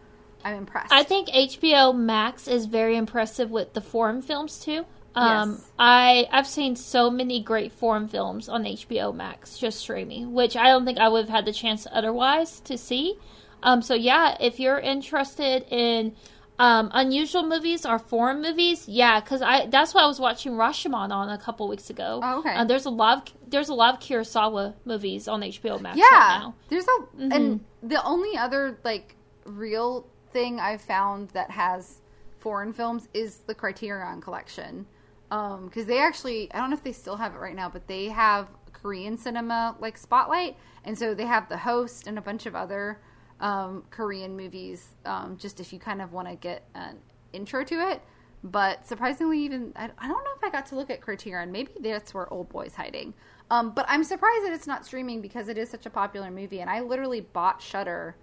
I'm impressed. I think HBO Max is very impressive with the foreign films too. Um, Yes. I I've seen so many great foreign films on HBO Max just streaming, which I don't think I would have had the chance otherwise to see. Um, so yeah, if you're interested in um, unusual movies or foreign movies, yeah, because I that's what I was watching Rashomon on a couple weeks ago. Oh, okay. Uh, there's a lot of there's a lot of Kurosawa movies on HBO Max yeah right now. there's a and the only other like real thing i've found that has foreign films is the criterion collection um because they actually i don't know if they still have it right now but they have korean cinema like spotlight and so they have the host and a bunch of other um korean movies um just if you kind of want to get an intro to it. But surprisingly even I, I don't know if i got to look at criterion. Maybe that's where old boy's hiding. Um, but i'm surprised that it's not streaming because it is such a popular movie and i literally bought Shudder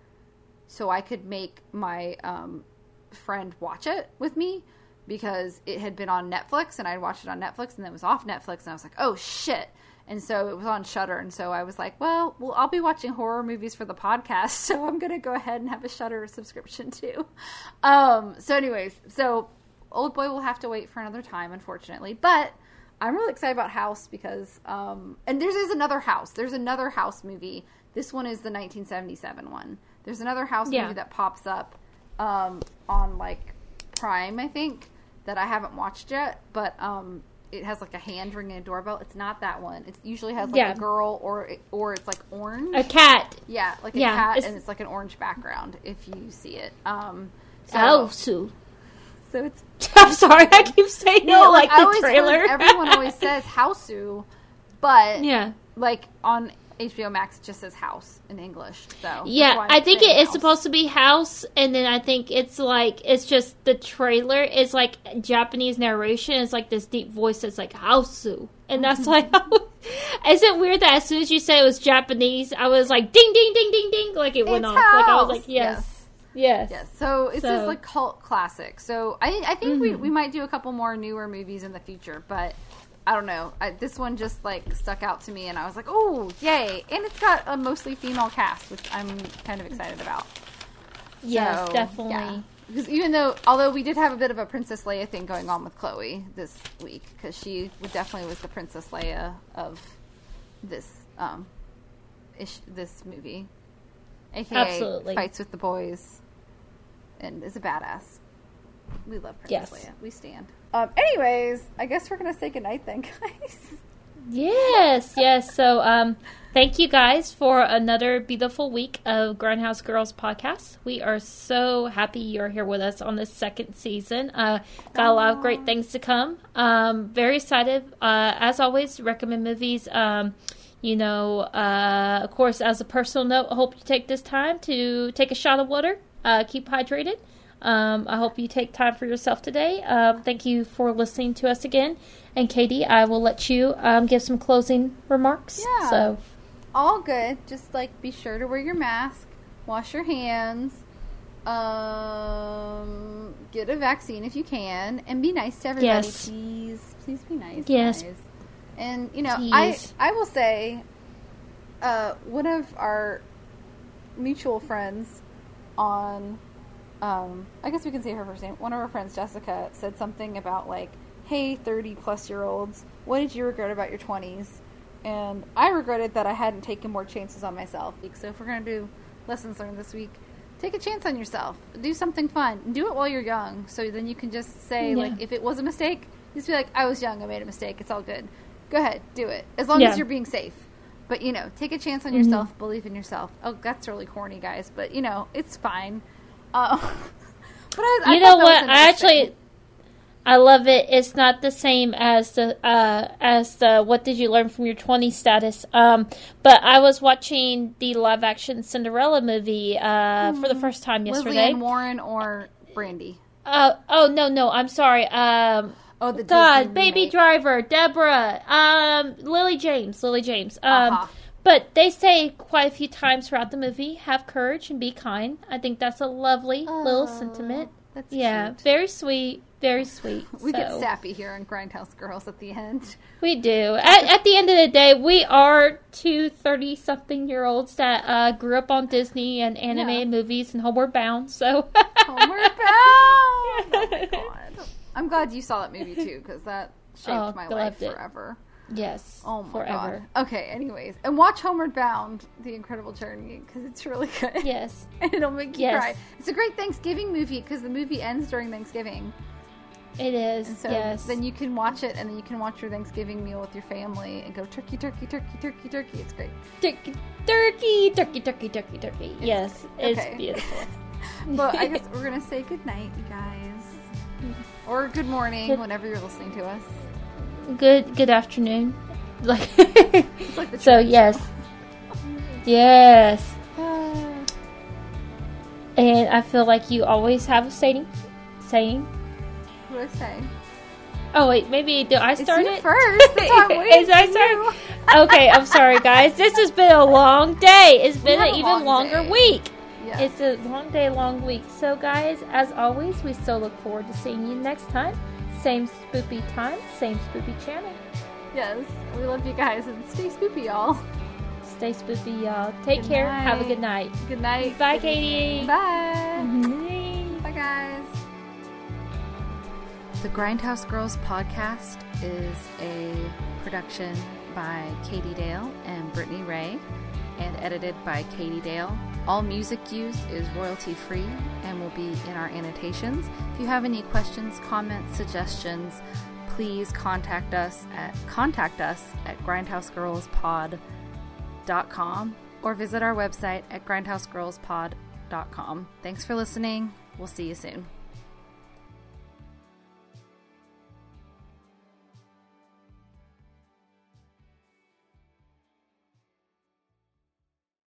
so i could make my um, friend watch it with me because it had been on netflix and i'd watched it on netflix and then it was off netflix and i was like oh shit and so it was on Shudder and so i was like well well i'll be watching horror movies for the podcast. So i'm gonna go ahead and have a Shudder subscription too. Um, so anyways so old boy will have to wait for another time unfortunately. But i'm really excited about house because um, and there's, there's another house. There's another house movie. This one is the 1977 one. There's another house Yeah. movie that pops up um, on like prime i think that i haven't watched yet. But um, it has like a hand ringing a doorbell it's not that one it usually has like Yeah. a girl or or it's like orange A cat. yeah like a Yeah, cat it's- and it's like an orange background if you see it um so, Oh, so it's I'm sorry, I keep saying no, it like I the trailer. everyone always says Hausu, but yeah. like on HBO Max just says House in English. So yeah, I think it is supposed to be House, and then I think it's like it's just the trailer is like Japanese narration. It's like this deep voice that's like Housu, and that's like. is it weird that as soon as you said it was Japanese, I was like ding ding ding ding ding, like it went It's off. Like I was like yes. Yes. Yes. Yes, so it's So- just like cult classic. So I I think we, mm-hmm. we might do a couple more newer movies in the future, but I don't know. I, this one just like stuck out to me, and I was like, oh yay! And it's got a mostly female cast, which I'm kind of excited about. Yes, So, definitely. yeah. Because even though, although we did have a bit of a Princess Leia thing going on with Chloe this week, because she definitely was the Princess Leia of this um, ish, this movie, aka Absolutely. fights with the boys, and is a badass. We love Princess Yes. Leia. We stand. Um, anyways, I guess we're gonna say goodnight then, guys. Yes, yes. So, um, thank you guys for another beautiful week of Grindhouse Girls podcast. We are so happy you're here with us on this second season. Uh, got a lot of great things to come. Um, very excited. Uh, as always, recommend movies. Um, you know, uh, of course, as a personal note, I hope you take this time to take a shot of water. Uh, keep hydrated. Um, I hope you take time for yourself today. Um, thank you for listening to us again. And Katie, I will let you um, give some closing remarks. Yeah. So, all good. Just like be sure to wear your mask, wash your hands, um, get a vaccine if you can, and be nice to everybody. Yes. Please, please be nice. Yes. guys. And you know, I I will say, uh, one of our mutual friends on, um, I guess we can say her first name. One of our friends, Jessica, said something about like, "Hey, thirty plus year olds, what did you regret about your 20s?" And I regretted that I hadn't taken more chances on myself. So if we're gonna do lessons learned this week, take a chance on yourself. Do something fun. Do it while you're young, so then you can just say Yeah. like, if it was a mistake, just be like, "I was young. I made a mistake. It's all good. Go ahead, do it. As long Yeah. as you're being safe." But you know, take a chance on Mhm. yourself. Believe in yourself. Oh, that's really corny, guys. But you know, it's fine. Uh, but I, I you know what? I actually, I love it. It's not the same as the uh, as the what did you learn from your 20 status. Um, but I was watching the live action Cinderella movie uh, for the first time yesterday. Lesley Ann Warren or Brandy. Uh, oh no, no, I'm sorry. Um, Oh, the God, Disney Baby remake. Driver, Deborah, um, Lily James, Lily James. Um, Uh-huh. But they say quite a few times throughout the movie, "Have courage and be kind." I think that's a lovely little sentiment. That's Yeah, cute. very sweet, very sweet. We get sappy here on Grindhouse Girls at the end. We do. At, at the end of the day, we are two 30 something year olds that uh, grew up on Disney and animated movies and Homeward Bound. So, Homeward Bound. Oh my god. I'm glad you saw that movie too, because that shaped Oh, my life it. forever. Yes, Oh my forever. god. Okay. Anyways, and watch Homeward Bound: The Incredible Journey because it's really good. Yes. and it'll make you Yes. cry. It's a great Thanksgiving movie because the movie ends during Thanksgiving, It is. and so yes. then you can watch it, and then you can watch your Thanksgiving meal with your family and go turkey, turkey, turkey, turkey, turkey. It's great. turkey, turkey, turkey, turkey, turkey, turkey. Yes, it's okay. beautiful. But I guess we're gonna say good night, you guys, mm-hmm. or good morning whenever you're listening to us. Good good afternoon. Like like So yes. Yes. And I feel like you always have a saying saying. What do I say? Oh wait, maybe do I It's start you it? first. That's why I'm waiting Is I start? okay, I'm sorry guys. This has been a long day. It's been an even long longer day. week. Yes. It's a long day, long week. So, guys, as always, we still look forward to seeing you next time. Same spoopy time, same spoopy channel. yes. We love you guys and stay spoopy, y'all. Stay spoopy, y'all. Take Good care. Have a good night. Good night. Bye, Good Katie. evening. Bye. Bye. Bye, guys. The Grindhouse Girls podcast is a production by Katie Dale and Brittany Ray and edited by Katie Dale. All music used is royalty free and will be in our annotations. If you have any questions, comments, suggestions, please contact us at contact us at grindhousegirlspod.com or visit our website at grindhousegirlspod.com. Thanks for listening. We'll see you soon.